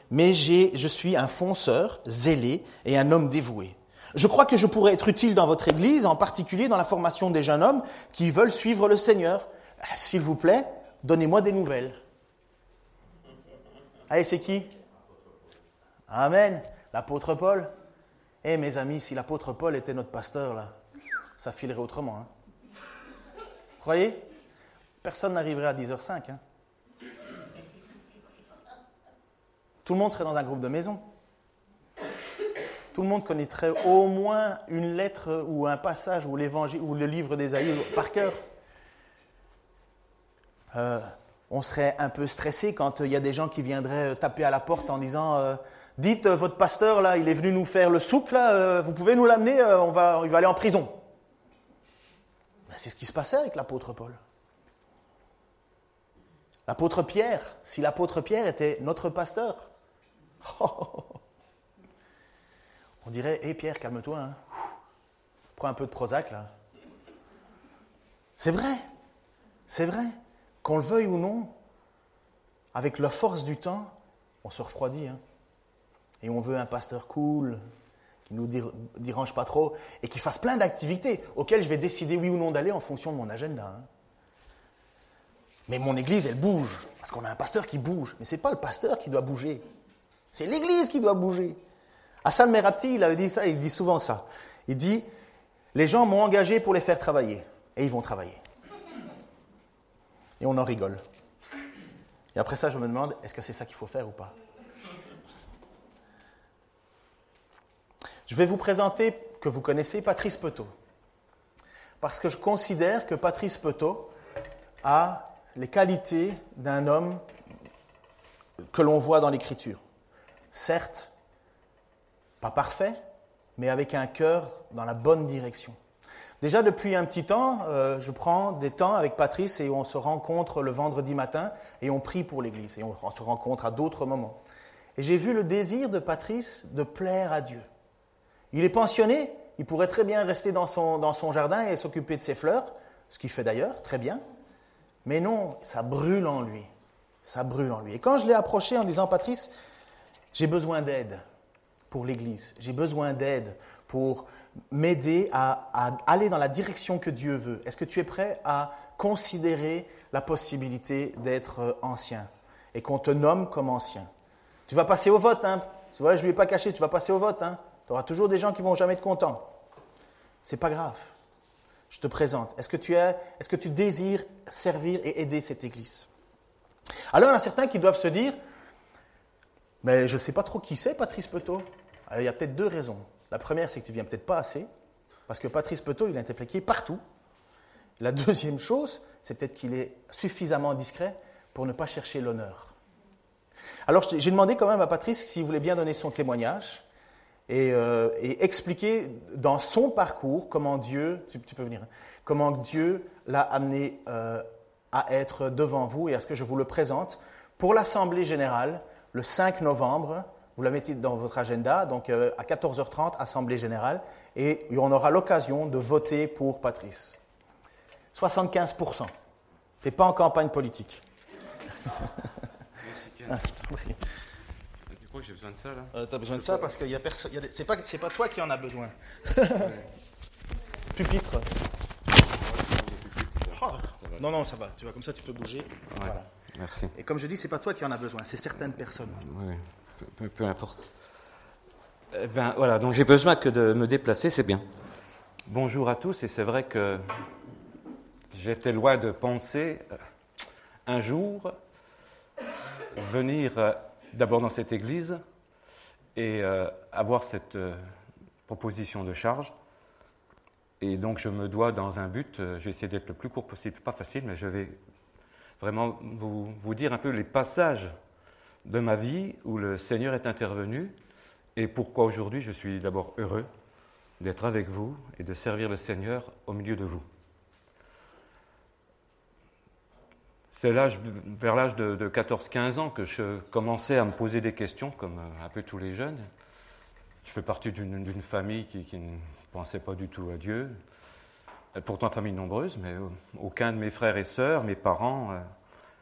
Mais je suis un fonceur, zélé et un homme dévoué. Je crois que je pourrais être utile dans votre Église, en particulier dans la formation des jeunes hommes qui veulent suivre le Seigneur. Euh, s'il vous plaît, donnez-moi des nouvelles. Allez, c'est qui? Amen. L'apôtre Paul. Eh mes amis, si l'apôtre Paul était notre pasteur, là, ça filerait autrement. Hein. Croyez? Personne n'arriverait à 10h05. Hein. Tout le monde serait dans un groupe de maison. Tout le monde connaîtrait au moins une lettre ou un passage ou l'évangile ou le livre d'Ésaïe par cœur. Euh, on serait un peu stressé quand il y a des gens qui viendraient taper à la porte en disant euh, Dites, votre pasteur, là, il est venu nous faire le souk, euh, vous pouvez nous l'amener, on va, il va aller en prison. Ben, c'est ce qui se passait avec l'apôtre Paul. L'apôtre Pierre, si l'apôtre Pierre était notre pasteur, on dirait Hé Pierre, calme-toi, hein. prends un peu de Prozac là. C'est vrai, c'est vrai, qu'on le veuille ou non, avec la force du temps, on se refroidit. Hein. Et on veut un pasteur cool, qui nous dérange pas trop, et qui fasse plein d'activités auxquelles je vais décider oui ou non d'aller en fonction de mon agenda. Hein. Mais mon église, elle bouge, parce qu'on a un pasteur qui bouge. Mais ce n'est pas le pasteur qui doit bouger, c'est l'église qui doit bouger. Hassan Merabti, il avait dit ça, il dit souvent ça. Il dit, les gens m'ont engagé pour les faire travailler, et ils vont travailler. Et on en rigole. Et après ça, je me demande, est-ce que c'est ça qu'il faut faire ou pas? Je vais vous présenter, que vous connaissez, Patrice Petot. Parce que je considère que Patrice Petot a les qualités d'un homme que l'on voit dans l'Écriture. Certes, pas parfait, mais avec un cœur dans la bonne direction. Déjà depuis un petit temps, euh, je prends des temps avec Patrice et on se rencontre le vendredi matin et on prie pour l'Église et on se rencontre à d'autres moments. Et j'ai vu le désir de Patrice de plaire à Dieu. Il est pensionné, il pourrait très bien rester dans son, dans son jardin et s'occuper de ses fleurs, ce qu'il fait d'ailleurs, très bien. Mais non, ça brûle en lui. Ça brûle en lui. Et quand je l'ai approché en disant, Patrice, j'ai besoin d'aide pour l'Église, j'ai besoin d'aide pour m'aider à, aller dans la direction que Dieu veut. Est-ce que tu es prêt à considérer la possibilité d'être euh, ancien et qu'on te nomme comme ancien? Tu vas passer au vote, hein vrai, je ne lui ai pas caché, tu vas passer au vote, hein Tu auras toujours des gens qui vont jamais être contents. C'est pas grave je te présente. Est-ce que tu es, est-ce que tu désires servir et aider cette Église? Alors, il y en a certains qui doivent se dire, mais je ne sais pas trop qui c'est Patrice Petot. il y a peut-être deux raisons. La première, c'est que tu viens peut-être pas assez, parce que Patrice Petot, il est impliqué partout. La deuxième chose, c'est peut-être qu'il est suffisamment discret pour ne pas chercher l'honneur. Alors, j'ai demandé quand même à Patrice s'il voulait bien donner son témoignage. et, euh, expliquer dans son parcours comment Dieu, tu, peux venir, comment Dieu l'a amené euh, à être devant vous et à ce que je vous le présente pour l'Assemblée générale le 5 novembre. Vous la mettez dans votre agenda, donc euh, à 14h30, Assemblée générale, et on aura l'occasion de voter pour Patrice. 75%. Tu n'es pas en campagne politique. Merci, (laughs) Tu crois que j'ai besoin de ça, là? Euh, Tu as besoin de ça parce qu'il y a personne. C'est pas, pas toi qui en as besoin. Pupitre. Oh. Non, non, ça va. Tu vois, comme ça, tu peux bouger. Voilà. Merci. Et comme je dis, c'est pas toi qui en as besoin, c'est certaines personnes. Oui, peu, importe. Eh ben, voilà, donc j'ai besoin que de me déplacer, c'est bien. Bonjour à tous, et c'est vrai que j'étais loin de penser euh, un jour venir euh, d'abord dans cette église et euh, avoir cette proposition de charge. Et donc je me dois dans un but, je vais essayer d'être le plus court possible, pas facile, mais je vais vraiment vous, vous dire un peu les passages de ma vie où le Seigneur est intervenu et pourquoi aujourd'hui je suis d'abord heureux d'être avec vous et de servir le Seigneur au milieu de vous. C'est vers l'âge de, 14-15 ans que je commençais à me poser des questions, comme un peu tous les jeunes. Je fais partie d'une famille qui, ne pensait pas du tout à Dieu, pourtant famille nombreuse, mais aucun de mes frères et sœurs, mes parents, euh,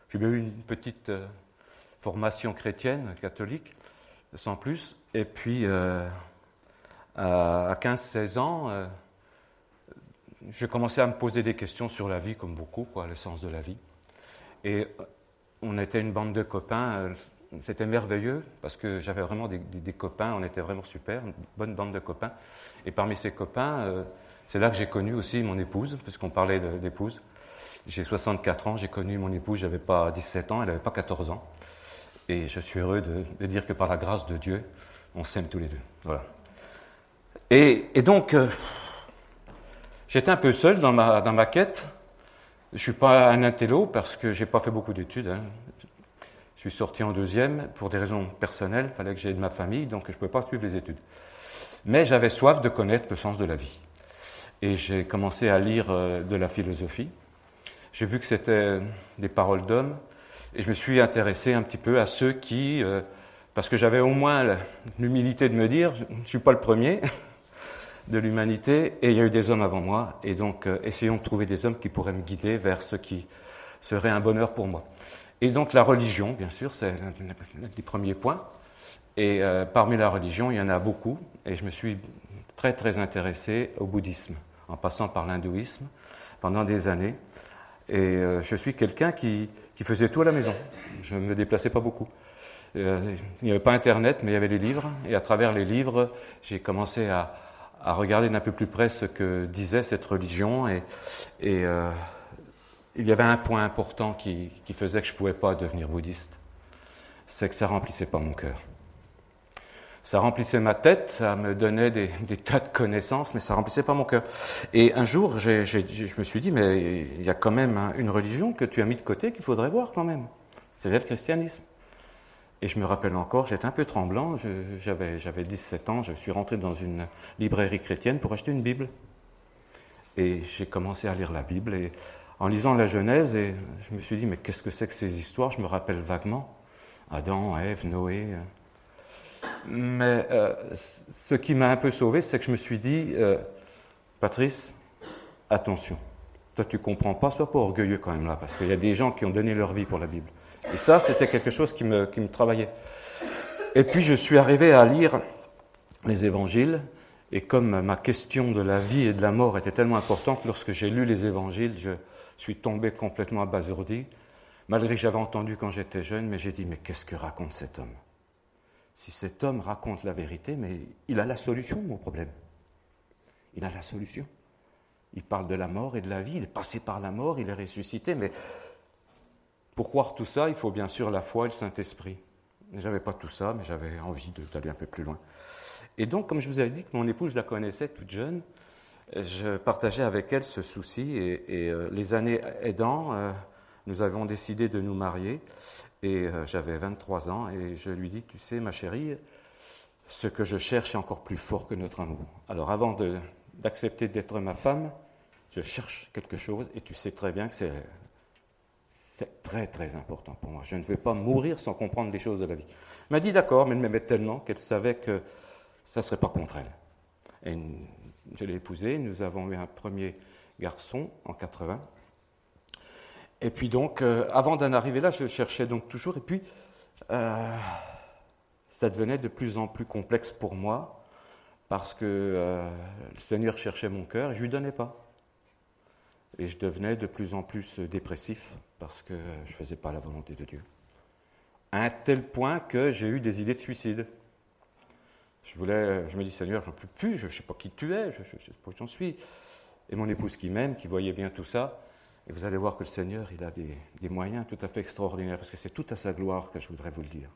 j'ai eu une petite euh, formation chrétienne, catholique, sans plus. Et puis, euh, à 15-16 ans, j'ai commencé à me poser des questions sur la vie, comme beaucoup, quoi, le sens de la vie. Et on était une bande de copains, c'était merveilleux, parce que j'avais vraiment des, copains, on était vraiment super, une bonne bande de copains. Et parmi ces copains, c'est là que j'ai connu aussi mon épouse, puisqu'on parlait d'épouse. J'ai 64 ans, j'ai connu mon épouse, j'avais pas 17 ans, elle n'avait pas 14 ans. Et je suis heureux de, dire que par la grâce de Dieu, on s'aime tous les deux. Voilà. Et, donc, euh, j'étais un peu seul dans ma, quête. Je ne suis pas un intello parce que j'ai pas fait beaucoup d'études. Hein. Je suis sorti en deuxième pour des raisons personnelles. Il fallait que j'aie de ma famille, donc je ne pouvais pas suivre les études. Mais j'avais soif de connaître le sens de la vie et j'ai commencé à lire euh, de la philosophie. J'ai vu que c'était des paroles d'hommes et je me suis intéressé un petit peu à ceux qui, euh, parce que j'avais au moins l'humilité de me dire, je ne suis pas le premier de l'humanité et il y a eu des hommes avant moi et donc euh, essayons de trouver des hommes qui pourraient me guider vers ce qui serait un bonheur pour moi. Et donc la religion, bien sûr, c'est l'un des premiers points. Et parmi la religion, il y en a beaucoup et je me suis très très intéressé au bouddhisme en passant par l'hindouisme pendant des années. Et euh, je suis quelqu'un qui, qui, faisait tout à la maison. Je ne me déplaçais pas beaucoup. Euh, il n'y avait pas Internet, mais il y avait les livres. Et à travers les livres, j'ai commencé à, à, regarder d'un peu plus près ce que disait cette religion. Et, euh, il y avait un point important qui, qui faisait que je ne pouvais pas devenir bouddhiste. C'est que ça remplissait pas mon cœur ça remplissait ma tête, ça me donnait des, tas de connaissances, mais ça remplissait pas mon cœur. Et un jour, je me suis dit, mais il y a quand même une religion que tu as mis de côté qu'il faudrait voir quand même. C'est le christianisme. Et je me rappelle encore, j'étais un peu tremblant, j'avais, j'avais 17 ans, je suis rentré dans une librairie chrétienne pour acheter une Bible. Et j'ai commencé à lire la Bible, et en lisant la Genèse, je me suis dit, mais qu'est-ce que c'est que ces histoires? Je me rappelle vaguement. Adam, Ève, Noé, mais euh, ce qui m'a un peu sauvé, c'est que je me suis dit, euh, Patrice, attention. Toi, tu comprends pas, sois pas orgueilleux quand même là, parce qu'il y a des gens qui ont donné leur vie pour la Bible. Et ça, c'était quelque chose qui me, qui me travaillait. Et puis, je suis arrivé à lire les évangiles, et comme ma question de la vie et de la mort était tellement importante, lorsque j'ai lu les évangiles, je suis tombé complètement abasourdi, malgré que j'avais entendu quand j'étais jeune, mais j'ai dit, mais qu'est-ce que raconte cet homme? Si cet homme raconte la vérité, mais il a la solution, mon problème. Il a la solution. Il parle de la mort et de la vie, il est passé par la mort, il est ressuscité, mais pour croire tout ça, il faut bien sûr la foi et le Saint-Esprit. J'avais pas tout ça, mais j'avais envie d'aller un peu plus loin. Et donc, comme je vous avais dit que mon épouse, la connaissais toute jeune, je partageais avec elle ce souci et, euh, les années aidant, euh, nous avons décidé de nous marier. Et euh, j'avais 23 ans et je lui dis, tu sais, ma chérie, ce que je cherche est encore plus fort que notre amour. Alors avant d'accepter d'être ma femme, je cherche quelque chose et tu sais très bien que c'est, très très important pour moi. Je ne veux pas mourir sans comprendre les choses de la vie. Elle m'a dit d'accord, mais elle m'aimait tellement qu'elle savait que ça ne serait pas contre elle. Et je l'ai épousée, nous avons eu un premier garçon en 80. Et puis donc, euh, avant d'en arriver là, je cherchais donc toujours, et puis euh, ça devenait de plus en plus complexe pour moi, parce que euh, le Seigneur cherchait mon cœur et je ne lui donnais pas. Et je devenais de plus en plus dépressif, parce que je ne faisais pas la volonté de Dieu. À un tel point que j'ai eu des idées de suicide. Je voulais, je me dis, Seigneur, j'en peux plus, je ne sais pas qui tu es, je ne sais pas où j'en suis. Et mon épouse qui m'aime, qui voyait bien tout ça, et vous allez voir que le Seigneur, il a des, moyens tout à fait extraordinaires, parce que c'est tout à sa gloire que je voudrais vous le dire.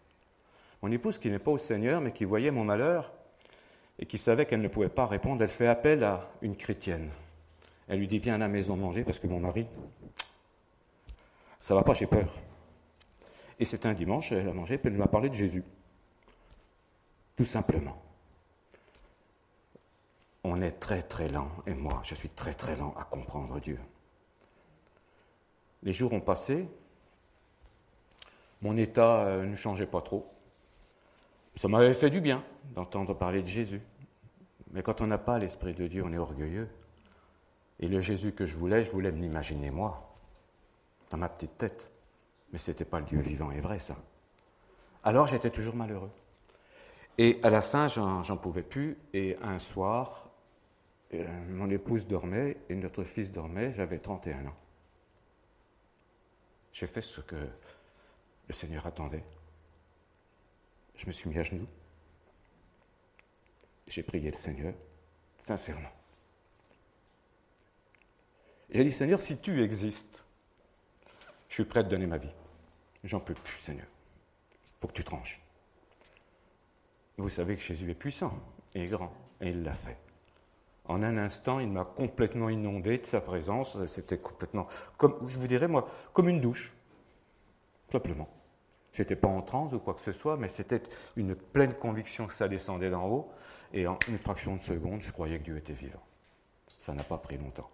Mon épouse qui n'est pas au Seigneur, mais qui voyait mon malheur, et qui savait qu'elle ne pouvait pas répondre, elle fait appel à une chrétienne. Elle lui dit, viens à la maison manger, parce que mon mari, ça va pas, j'ai peur. Et c'est un dimanche, elle a mangé, puis elle m'a parlé de Jésus. Tout simplement. On est très très lent, et moi je suis très très lent à comprendre Dieu. Les jours ont passé, mon état euh, ne changeait pas trop. Ça m'avait fait du bien d'entendre parler de Jésus. Mais quand on n'a pas l'Esprit de Dieu, on est orgueilleux. Et le Jésus que je voulais, je voulais me l'imaginer moi, dans ma petite tête. Mais ce n'était pas le Dieu vivant et vrai, ça. Alors j'étais toujours malheureux. Et à la fin, j'en pouvais plus. Et un soir, euh, mon épouse dormait et notre fils dormait. J'avais 31 ans. J'ai fait ce que le Seigneur attendait. Je me suis mis à genoux. J'ai prié le Seigneur, sincèrement. J'ai dit, Seigneur, si tu existes, je suis prêt à te donner ma vie. J'en peux plus, Seigneur. Il faut que tu tranches. Vous savez que Jésus est puissant et grand, et il l'a fait. En un instant, il m'a complètement inondé de sa présence. C'était complètement, comme, je vous dirais moi, comme une douche. Simplement. Je n'étais pas en transe ou quoi que ce soit, mais c'était une pleine conviction que ça descendait d'en haut. Et en une fraction de seconde, je croyais que Dieu était vivant. Ça n'a pas pris longtemps.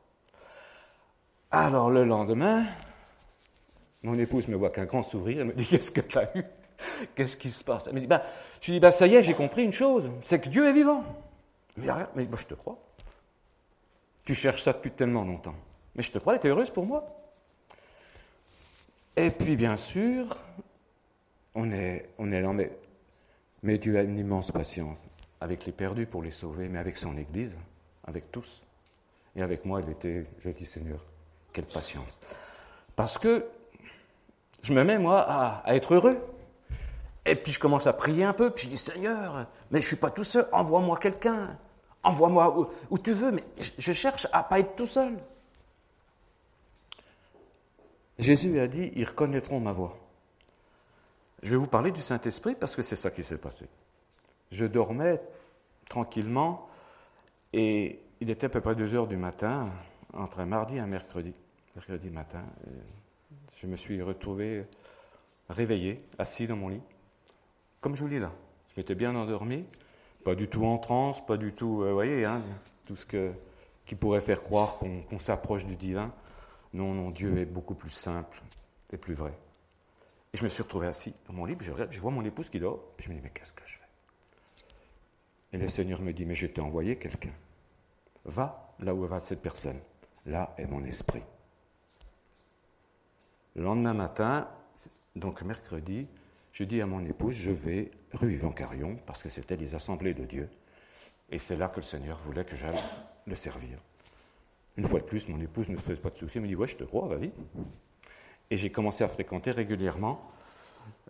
Alors le lendemain, mon épouse me voit qu'un grand sourire. Elle me dit Qu'est-ce que tu as eu? Qu'est-ce qui se passe? Elle me dit bah, dis bah, Ça y est, j'ai compris une chose c'est que Dieu est vivant. Mais, mais je te crois. Tu cherches ça depuis tellement longtemps. Mais je te crois, tu es heureuse pour moi. Et puis, bien sûr, on est, on est lent, mais, mais Dieu a une immense patience avec les perdus pour les sauver, mais avec son Église, avec tous. Et avec moi, il était, je dis Seigneur, quelle patience. Parce que je me mets, moi, à être heureux. Et puis je commence à prier un peu, puis je dis Seigneur, mais je ne suis pas tout seul, envoie-moi quelqu'un. Envoie-moi où, tu veux, mais je cherche à pas être tout seul. Jésus a dit, ils reconnaîtront ma voix. Je vais vous parler du Saint-Esprit parce que c'est ça qui s'est passé. Je dormais tranquillement et il était à peu près 2 heures du matin, entre un mardi et un mercredi, mercredi matin. Je me suis retrouvé réveillé, assis dans mon lit, comme je vous lis là. Je m'étais bien endormi, pas du tout en transe, pas du tout, euh, vous voyez, hein, tout ce que, qui pourrait faire croire qu'on s'approche du divin. Non, non, Dieu est beaucoup plus simple et plus vrai. Et je me suis retrouvé assis dans mon lit, je, je vois mon épouse qui dort, je me dis, mais qu'est-ce que je fais? Et le Seigneur me dit, mais je t'ai envoyé quelqu'un. Va là où va cette personne. Là est mon esprit. Le lendemain matin, donc mercredi, je dis à mon épouse, je vais rue Yvan Carion, parce que c'était les assemblées de Dieu. Et c'est là que le Seigneur voulait que j'aille le servir. Une fois de plus, mon épouse ne se faisait pas de soucis, elle me dit, ouais, je te crois, vas-y. Et j'ai commencé à fréquenter régulièrement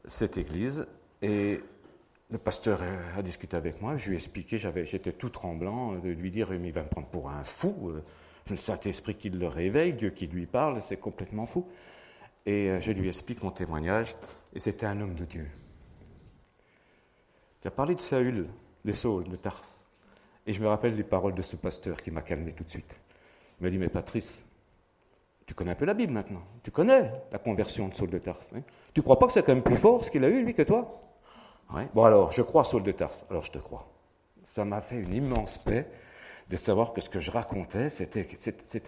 cette église. Et le pasteur a discuté avec moi, je lui ai expliqué, j'étais tout tremblant de lui dire, mais il va me prendre pour un fou. Le Saint-Esprit qui le réveille, Dieu qui lui parle, c'est complètement fou. Et euh, je lui explique mon témoignage, et c'était un homme de Dieu. A parlé de Saül, des Saules, de Tars. Et je me rappelle les paroles de ce pasteur qui m'a calmé tout de suite. Il m'a dit, mais Patrice, tu connais un peu la Bible maintenant. Tu connais la conversion de Saul de Tars. Hein? Tu crois pas que c'est quand même plus fort ce qu'il a eu, lui, que toi? Bon alors, je crois Saul de Tarse, alors je te crois. Ça m'a fait une immense paix de savoir que ce que je racontais, c'était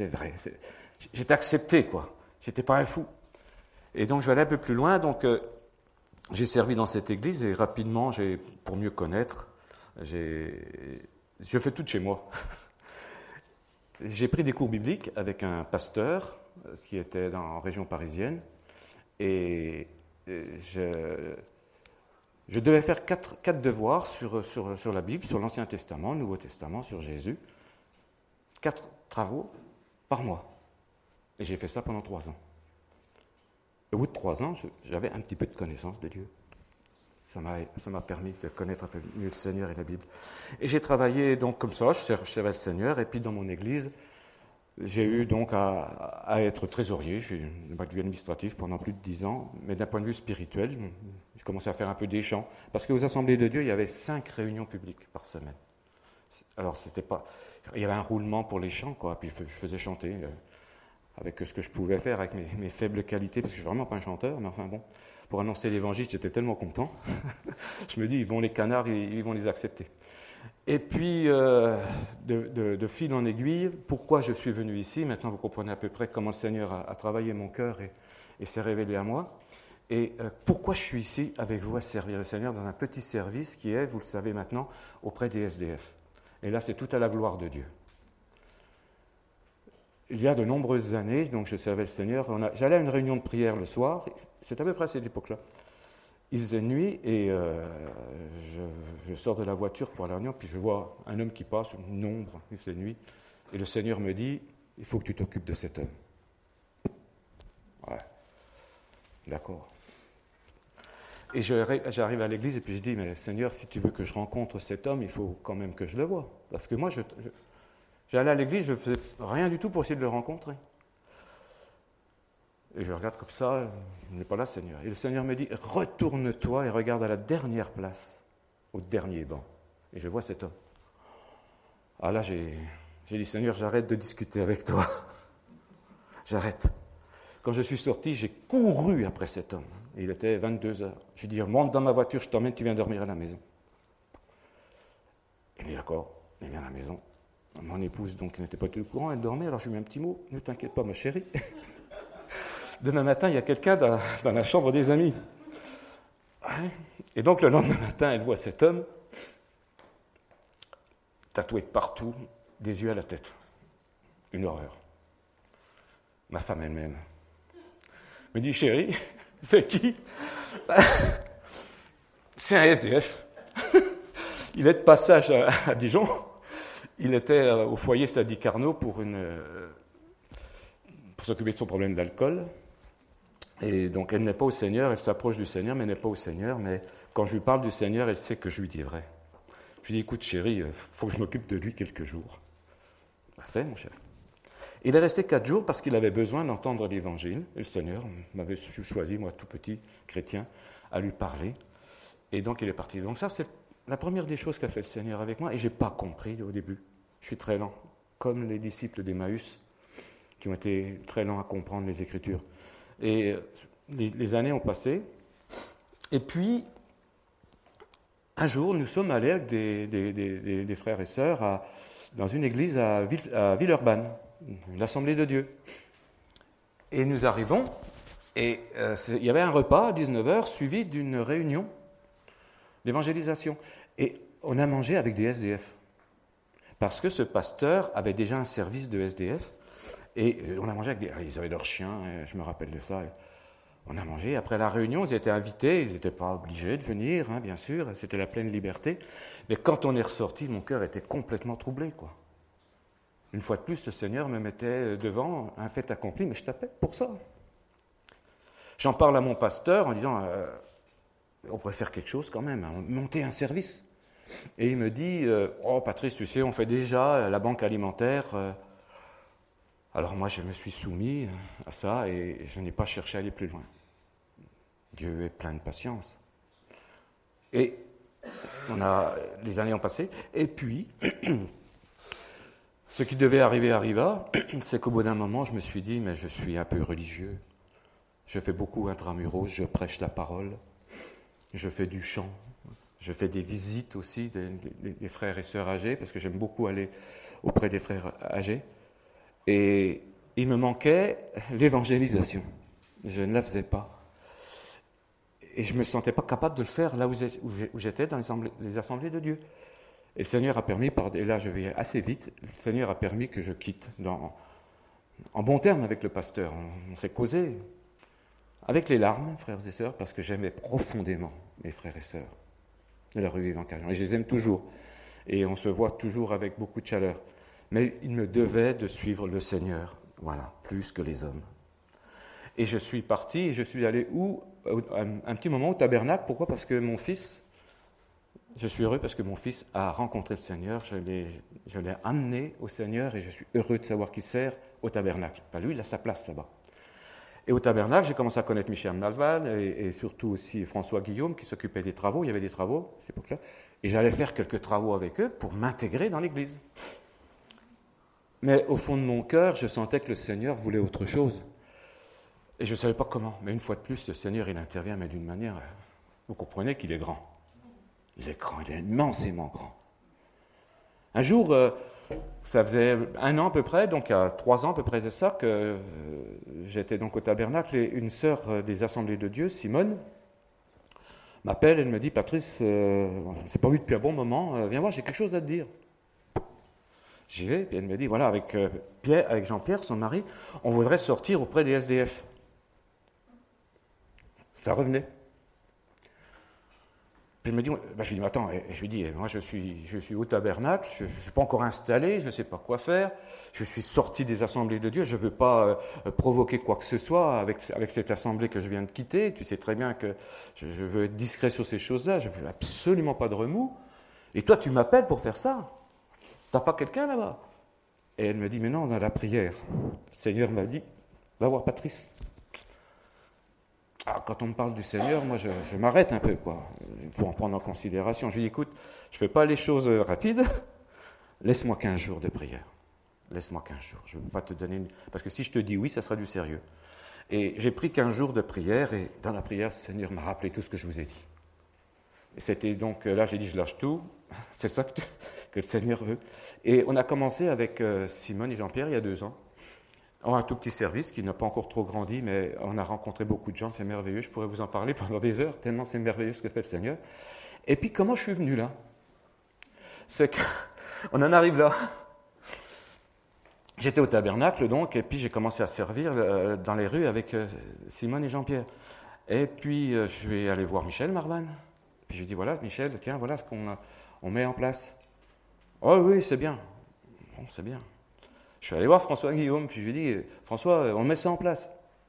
vrai. J'étais accepté, quoi. J'étais pas un fou. Et donc je vais aller un peu plus loin. Donc euh, j'ai servi dans cette église et rapidement, j'ai, pour mieux connaître, j'ai, je fais tout chez moi. (laughs) j'ai pris des cours bibliques avec un pasteur euh, qui était dans, en région parisienne et je, je devais faire quatre, devoirs sur, sur, la Bible, sur l'Ancien Testament, le Nouveau Testament, sur Jésus. Quatre travaux par mois. Et j'ai fait ça pendant trois ans. Au bout de trois ans, j'avais un petit peu de connaissance de Dieu. Ça m'a permis de connaître un peu mieux le Seigneur et la Bible. Et j'ai travaillé donc comme ça, je servais le Seigneur, et puis dans mon église, j'ai eu donc à, être trésorier, j'ai eu un bac administratif pendant plus de dix ans, mais d'un point de vue spirituel, je commençais à faire un peu des chants, parce qu'aux assemblées de Dieu, il y avait cinq réunions publiques par semaine. Alors c'était pas, il y avait un roulement pour les chants, quoi, puis je faisais chanter euh, avec ce que je pouvais faire, avec mes, faibles qualités, parce que je suis vraiment pas un chanteur, mais enfin bon, pour annoncer l'évangile, j'étais tellement content. (laughs) je me dis, vont les canards, ils vont les accepter. Et puis, euh, de, fil en aiguille, pourquoi je suis venu ici? Maintenant, vous comprenez à peu près comment le Seigneur a, travaillé mon cœur et, s'est révélé à moi. Et euh, pourquoi je suis ici? Avec vous à servir le Seigneur dans un petit service qui est, vous le savez maintenant, auprès des SDF. Et là, c'est tout à la gloire de Dieu. Il y a de nombreuses années, donc je servais le Seigneur, j'allais à une réunion de prière le soir, c'est à peu près à cette époque-là. Il faisait nuit et euh, je, sors de la voiture pour aller à puis je vois un homme qui passe, une ombre, il faisait nuit, et le Seigneur me dit, il faut que tu t'occupes de cet homme. Ouais, d'accord. Et j'arrive à l'église et puis je dis, mais Seigneur, si tu veux que je rencontre cet homme, il faut quand même que je le vois. Parce que moi, j'allais à l'église, je ne faisais rien du tout pour essayer de le rencontrer. Et je regarde comme ça, il n'est pas là, Seigneur. Et le Seigneur me dit, retourne-toi et regarde à la dernière place, au dernier banc. Et je vois cet homme. Ah là, j'ai, dit, Seigneur, j'arrête de discuter avec toi. (laughs) j'arrête. Quand je suis sorti, j'ai couru après cet homme. Il était 22 heures. Je lui ai dit, monte dans ma voiture, je t'emmène, tu viens dormir à la maison. Il est d'accord, il vient à la maison. Mon épouse, donc, n'était pas tout au courant, elle dormait, alors je lui ai mis un petit mot. Ne t'inquiète pas, ma chérie. (laughs) Demain matin, il y a quelqu'un dans, la chambre des amis. Et donc le lendemain matin, elle voit cet homme tatoué de partout, des yeux à la tête. Une horreur. Ma femme elle-même me dit, chérie, (laughs) c'est qui? (laughs) C'est un SDF. Il est de passage à, Dijon. Il était euh, au foyer Sadi Carnot pour, euh, pour s'occuper de son problème d'alcool. Et donc elle n'est pas au Seigneur, elle s'approche du Seigneur, mais n'est pas au Seigneur. Mais quand je lui parle du Seigneur, elle sait que je lui dis vrai. Je lui dis, écoute chérie, il faut que je m'occupe de lui quelques jours. Parfait, mon cher. Il est resté quatre jours parce qu'il avait besoin d'entendre l'Évangile. Et le Seigneur m'avait choisi, moi tout petit chrétien, à lui parler. Et donc il est parti. Donc ça, c'est la première des choses qu'a fait le Seigneur avec moi. Et je n'ai pas compris au début. Je suis très lent, comme les disciples d'Emmaüs, qui ont été très lents à comprendre les Écritures. Et euh, les, années ont passé. Et puis, un jour, nous sommes allés avec des, frères et sœurs dans une église à, Villeurbanne, l'Assemblée de Dieu. Et nous arrivons, et euh, il y avait un repas à 19h suivi d'une réunion d'évangélisation. Et on a mangé avec des SDF. Parce que ce pasteur avait déjà un service de SDF et euh, on a mangé avec des. Ils avaient leurs chiens, je me rappelle de ça. On a mangé. Après la réunion, ils étaient invités, ils n'étaient pas obligés de venir, hein, bien sûr, c'était la pleine liberté. Mais quand on est ressorti, mon cœur était complètement troublé, quoi. Une fois de plus, le Seigneur me mettait devant un fait accompli, mais je tapais pour ça. J'en parle à mon pasteur en disant euh, on pourrait faire quelque chose quand même, hein, monter un service. Et il me dit euh, Oh, Patrice, tu sais, on fait déjà la banque alimentaire. Alors moi, je me suis soumis à ça et je n'ai pas cherché à aller plus loin. Dieu est plein de patience. Et on a, les années ont passé. Et puis, (clears throat) ce qui devait arriver arriva. (clears throat) C'est qu'au bout d'un moment, je me suis dit, mais je suis un peu religieux. Je fais beaucoup intramuros, je prêche la parole, je fais du chant. Je fais des visites aussi des, frères et sœurs âgés, parce que j'aime beaucoup aller auprès des frères âgés. Et il me manquait l'évangélisation. Je ne la faisais pas. Et je ne me sentais pas capable de le faire là où j'étais, dans les assemblées de Dieu. Et le Seigneur a permis, et là je vais assez vite, le Seigneur a permis que je quitte en bon terme avec le pasteur. On, s'est causé avec les larmes, frères et sœurs, parce que j'aimais profondément mes frères et sœurs la rue Vivant Et je les aime toujours. Et on se voit toujours avec beaucoup de chaleur. Mais il me devait de suivre le Seigneur, voilà, plus que les hommes. Et je suis parti et je suis allé où? Un, petit moment au tabernacle. Pourquoi? Parce que mon fils, je suis heureux parce que mon fils a rencontré le Seigneur. Je l'ai amené au Seigneur et je suis heureux de savoir qu'il sert au tabernacle. Pas lui, il a sa place là-bas. Et au tabernacle, j'ai commencé à connaître Michel Malval et, surtout aussi François Guillaume qui s'occupait des travaux. Il y avait des travaux à cette époque-là. Et j'allais faire quelques travaux avec eux pour m'intégrer dans l'Église. Mais au fond de mon cœur, je sentais que le Seigneur voulait autre chose. Et je ne savais pas comment. Mais une fois de plus, le Seigneur, il intervient, mais d'une manière. Euh, vous comprenez qu'il est grand. Il est grand, il est immensément grand. Un jour, euh, ça faisait un an à peu près, donc à trois ans à peu près de ça, que euh, j'étais donc au tabernacle et une sœur des Assemblées de Dieu, Simone, m'appelle et me dit Patrice, on ne s'est pas vu depuis un bon moment, viens voir, j'ai quelque chose à te dire. J'y vais, et elle me dit voilà, avec, Pierre, avec Jean-Pierre, son mari, on voudrait sortir auprès des SDF ça revenait. Puis il me dit, bah, je lui dis, attends, je lui dis, moi je suis, au tabernacle, je ne suis pas encore installé, je ne sais pas quoi faire, je suis sorti des assemblées de Dieu, je ne veux pas euh, provoquer quoi que ce soit avec, avec cette assemblée que je viens de quitter, tu sais très bien que je, veux être discret sur ces choses-là, je ne veux absolument pas de remous, et toi tu m'appelles pour faire ça, Tu n'as pas quelqu'un là-bas? Et elle me dit, mais non, on a la prière. Le Seigneur m'a dit, va voir Patrice. Ah, quand on me parle du Seigneur, moi, je, m'arrête un peu, quoi. Il faut en prendre en considération. Je lui dis, écoute, je ne fais pas les choses rapides. (laughs) Laisse-moi 15 jours de prière. Laisse-moi 15 jours. Je ne veux pas te donner une... Parce que si je te dis oui, ça sera du sérieux. Et j'ai pris 15 jours de prière, et dans la prière, le Seigneur m'a rappelé tout ce que je vous ai dit. Et c'était donc, là, j'ai dit, je lâche tout. (laughs) C'est ça que, que, le Seigneur veut. Et on a commencé avec euh, Simone et Jean-Pierre il y a deux ans. On a un tout petit service qui n'a pas encore trop grandi, mais on a rencontré beaucoup de gens, c'est merveilleux. Je pourrais vous en parler pendant des heures, tellement c'est merveilleux ce que fait le Seigneur. Et puis, comment je suis venu là? C'est qu'on (laughs) en arrive là. J'étais au tabernacle donc, et puis j'ai commencé à servir euh, dans les rues avec euh, Simone et Jean-Pierre. Et puis euh, je suis allé voir Michel Marvan. Puis je lui dit voilà, Michel, tiens, voilà ce qu'on on met en place. Oh oui, c'est bien. Bon, c'est bien. Je suis allé voir François Guillaume, puis je lui ai dit, François, on met ça en place.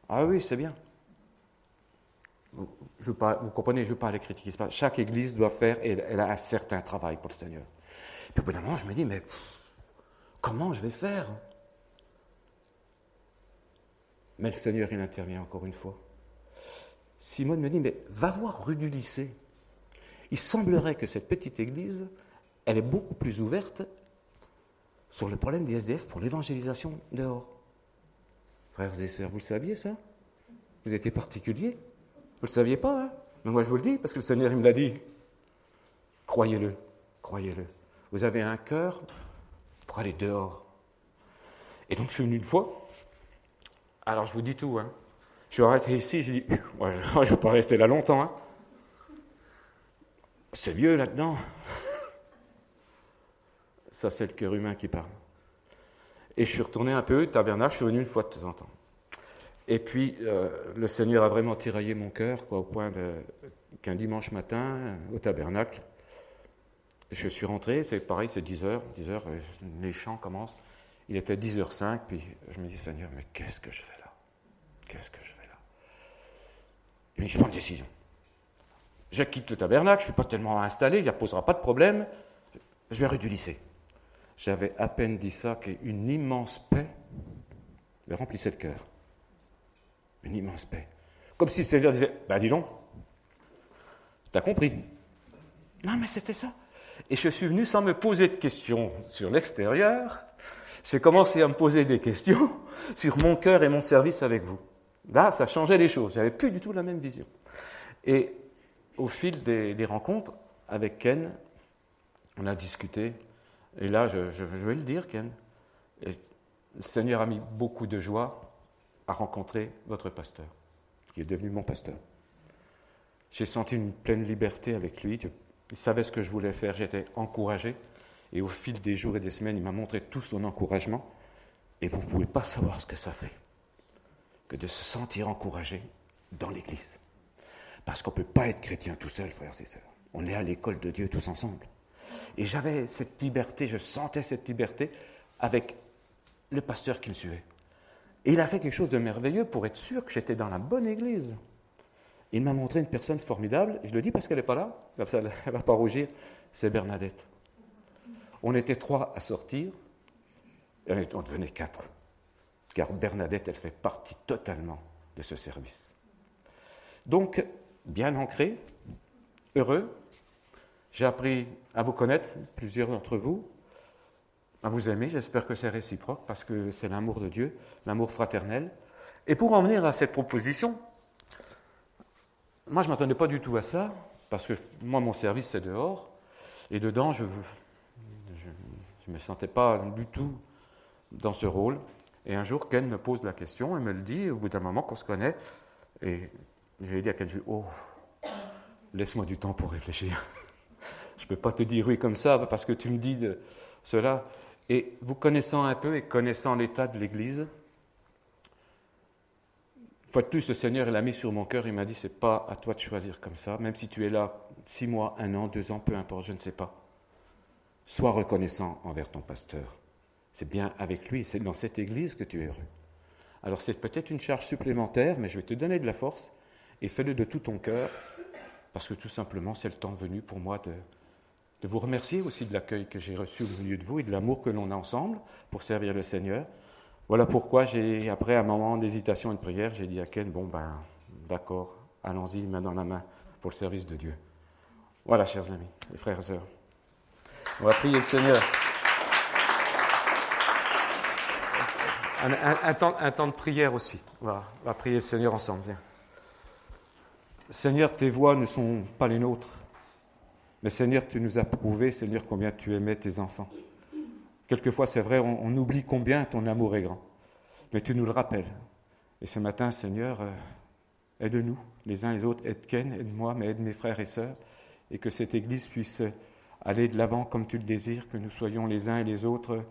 Ah oui, c'est bien. Vous, je vous comprenez, je ne veux pas aller critiquer. Chaque église doit faire, et elle a un certain travail pour le Seigneur. Puis au bout d'un moment, je me dis, mais comment je vais faire? Mais le Seigneur, il intervient encore une fois. Simone me dit, mais va voir rue du lycée. Il semblerait que cette petite église, elle est beaucoup plus ouverte sur le problème des SDF pour l'évangélisation dehors. Frères et sœurs, vous le saviez ça? Vous étiez particulier Vous ne le saviez pas, hein? Mais moi je vous le dis, parce que le Seigneur il me l'a dit. Croyez-le, croyez-le. Vous avez un cœur pour aller dehors. Et donc je suis venu une fois. Alors je vous dis tout, hein. Je suis arrêté ici, (laughs) je dis, je ne vais pas rester là longtemps, hein. C'est vieux là-dedans. Ça, c'est le cœur humain qui parle. Et je suis retourné un peu au tabernacle, je suis venu une fois de temps en temps. Et puis, euh, le Seigneur a vraiment tiraillé mon cœur, quoi, au point qu'un dimanche matin, au tabernacle, je suis rentré, c'est pareil, c'est 10 heures, 10 heures, les chants commencent. Il était 10h05, puis je me dis, Seigneur, mais qu'est-ce que je fais là? Qu'est-ce que je fais là? Et je prends une décision. Je quitte le tabernacle, je ne suis pas tellement installé, il n'y posera pas de problème, je vais rue du lycée. J'avais à peine dit ça qu'une immense paix me remplissait le cœur. Une immense paix. Comme si le Seigneur disait Ben dis donc, t'as compris Non, mais c'était ça. Et je suis venu sans me poser de questions sur l'extérieur. J'ai commencé à me poser des questions (laughs) sur mon cœur et mon service avec vous. Là, ça changeait les choses. J'avais plus du tout la même vision. Et au fil des rencontres, avec Ken, on a discuté, et là, je, vais le dire, Ken, le Seigneur a mis beaucoup de joie à rencontrer votre pasteur, qui est devenu mon pasteur. J'ai senti une pleine liberté avec lui. il savait ce que je voulais faire. J'étais encouragé. Et au fil des jours et des semaines, il m'a montré tout son encouragement. Et vous ne pouvez pas savoir ce que ça fait que de se sentir encouragé dans l'Église. Parce qu'on ne peut pas être chrétien tout seul, frères et sœurs. On est à l'école de Dieu tous ensemble. Et j'avais cette liberté, je sentais cette liberté avec le pasteur qui me suivait. Et il a fait quelque chose de merveilleux pour être sûr que j'étais dans la bonne église. Il m'a montré une personne formidable, je le dis parce qu'elle n'est pas là, elle ne va pas rougir, c'est Bernadette. On était trois à sortir, on devenait quatre. Car Bernadette, elle fait partie totalement de ce service. Donc, bien ancré, heureux, j'ai appris à vous connaître, plusieurs d'entre vous, à vous aimer. J'espère que c'est réciproque parce que c'est l'amour de Dieu, l'amour fraternel. Et pour en venir à cette proposition, moi je ne m'attendais pas du tout à ça parce que moi mon service c'est dehors et dedans je ne me sentais pas du tout dans ce rôle. Et un jour, Ken me pose la question et me le dit au bout d'un moment qu'on se connaît. Et je lui ai dit à Ken, oh, laisse-moi du temps pour réfléchir. Je ne peux pas te dire oui comme ça parce que tu me dis de cela. Et vous connaissant un peu et connaissant l'état de l'Église, fois de plus, le Seigneur l'a mis sur mon cœur, il m'a dit, c'est pas à toi de choisir comme ça, même si tu es là six mois, un an, deux ans, peu importe, je ne sais pas. Sois reconnaissant envers ton pasteur. C'est bien avec lui, c'est dans cette Église que tu es heureux. Alors c'est peut-être une charge supplémentaire, mais je vais te donner de la force et fais-le de tout ton cœur, parce que tout simplement, c'est le temps venu pour moi de, de vous remercier aussi de l'accueil que j'ai reçu au milieu de vous et de l'amour que l'on a ensemble pour servir le Seigneur. Voilà pourquoi j'ai, après un moment d'hésitation et de prière, j'ai dit à Ken, bon ben, d'accord, allons-y, main dans la main, pour le service de Dieu. Voilà, chers amis, et frères et sœurs. On va prier le Seigneur. Un, temps, un temps, de prière aussi. On va, on va prier le Seigneur ensemble. Viens. Seigneur, tes voix ne sont pas les nôtres. Mais Seigneur, tu nous as prouvé, Seigneur, combien tu aimais tes enfants. Quelquefois, c'est vrai, on, oublie combien ton amour est grand. Mais tu nous le rappelles. Et ce matin, Seigneur, euh, aide-nous, les uns les autres. Aide Ken, aide-moi, mais aide mes frères et sœurs. Et que cette Église puisse aller de l'avant comme tu le désires, que nous soyons les uns et les autres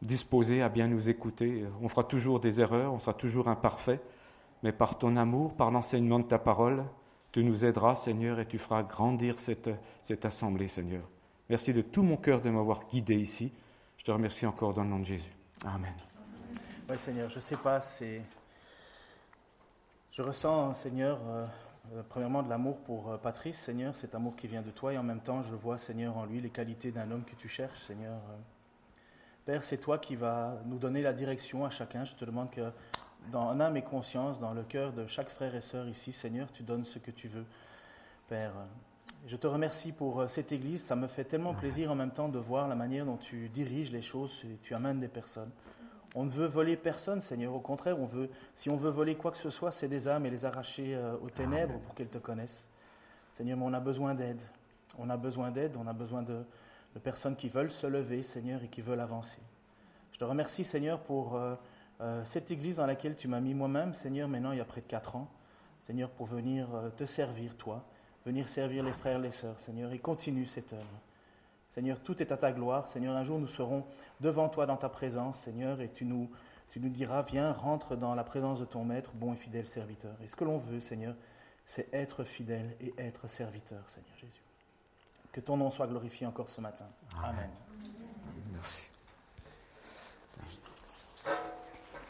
disposés à bien nous écouter. On fera toujours des erreurs, on sera toujours imparfaits, mais par ton amour, par l'enseignement de ta parole, tu nous aideras, Seigneur, et tu feras grandir cette, cette assemblée, Seigneur. Merci de tout mon cœur de m'avoir guidé ici. Je te remercie encore dans le nom de Jésus. Amen. Oui, Seigneur, je ne sais pas. Je ressens, Seigneur, euh, euh, premièrement de l'amour pour euh, Patrice, Seigneur, cet amour qui vient de toi, et en même temps, je vois, Seigneur, en lui les qualités d'un homme que tu cherches, Seigneur. Père, c'est toi qui vas nous donner la direction à chacun. Je te demande que dans âme et conscience, dans le cœur de chaque frère et sœur ici, Seigneur, tu donnes ce que tu veux. Père, je te remercie pour euh, cette Église. Ça me fait tellement plaisir en même temps de voir la manière dont tu diriges les choses et tu amènes des personnes. On ne veut voler personne, Seigneur. Au contraire, on veut, si on veut voler quoi que ce soit, c'est des âmes et les arracher euh, aux ténèbres pour qu'elles te connaissent. Seigneur, mais on a besoin d'aide. On a besoin d'aide, on a besoin de, personnes qui veulent se lever, Seigneur, et qui veulent avancer. Je te remercie, Seigneur, pour euh, cette église dans laquelle tu m'as mis moi-même, Seigneur, maintenant il y a près de quatre ans, Seigneur, pour venir euh, te servir, toi, venir servir les frères, les sœurs, Seigneur, et continue cette œuvre. Seigneur, tout est à ta gloire. Seigneur, un jour nous serons devant toi dans ta présence, Seigneur, et tu nous, tu nous diras, viens, rentre dans la présence de ton Maître, bon et fidèle serviteur. Et ce que l'on veut, Seigneur, c'est être fidèle et être serviteur, Seigneur Jésus. Que ton nom soit glorifié encore ce matin. Amen. Merci.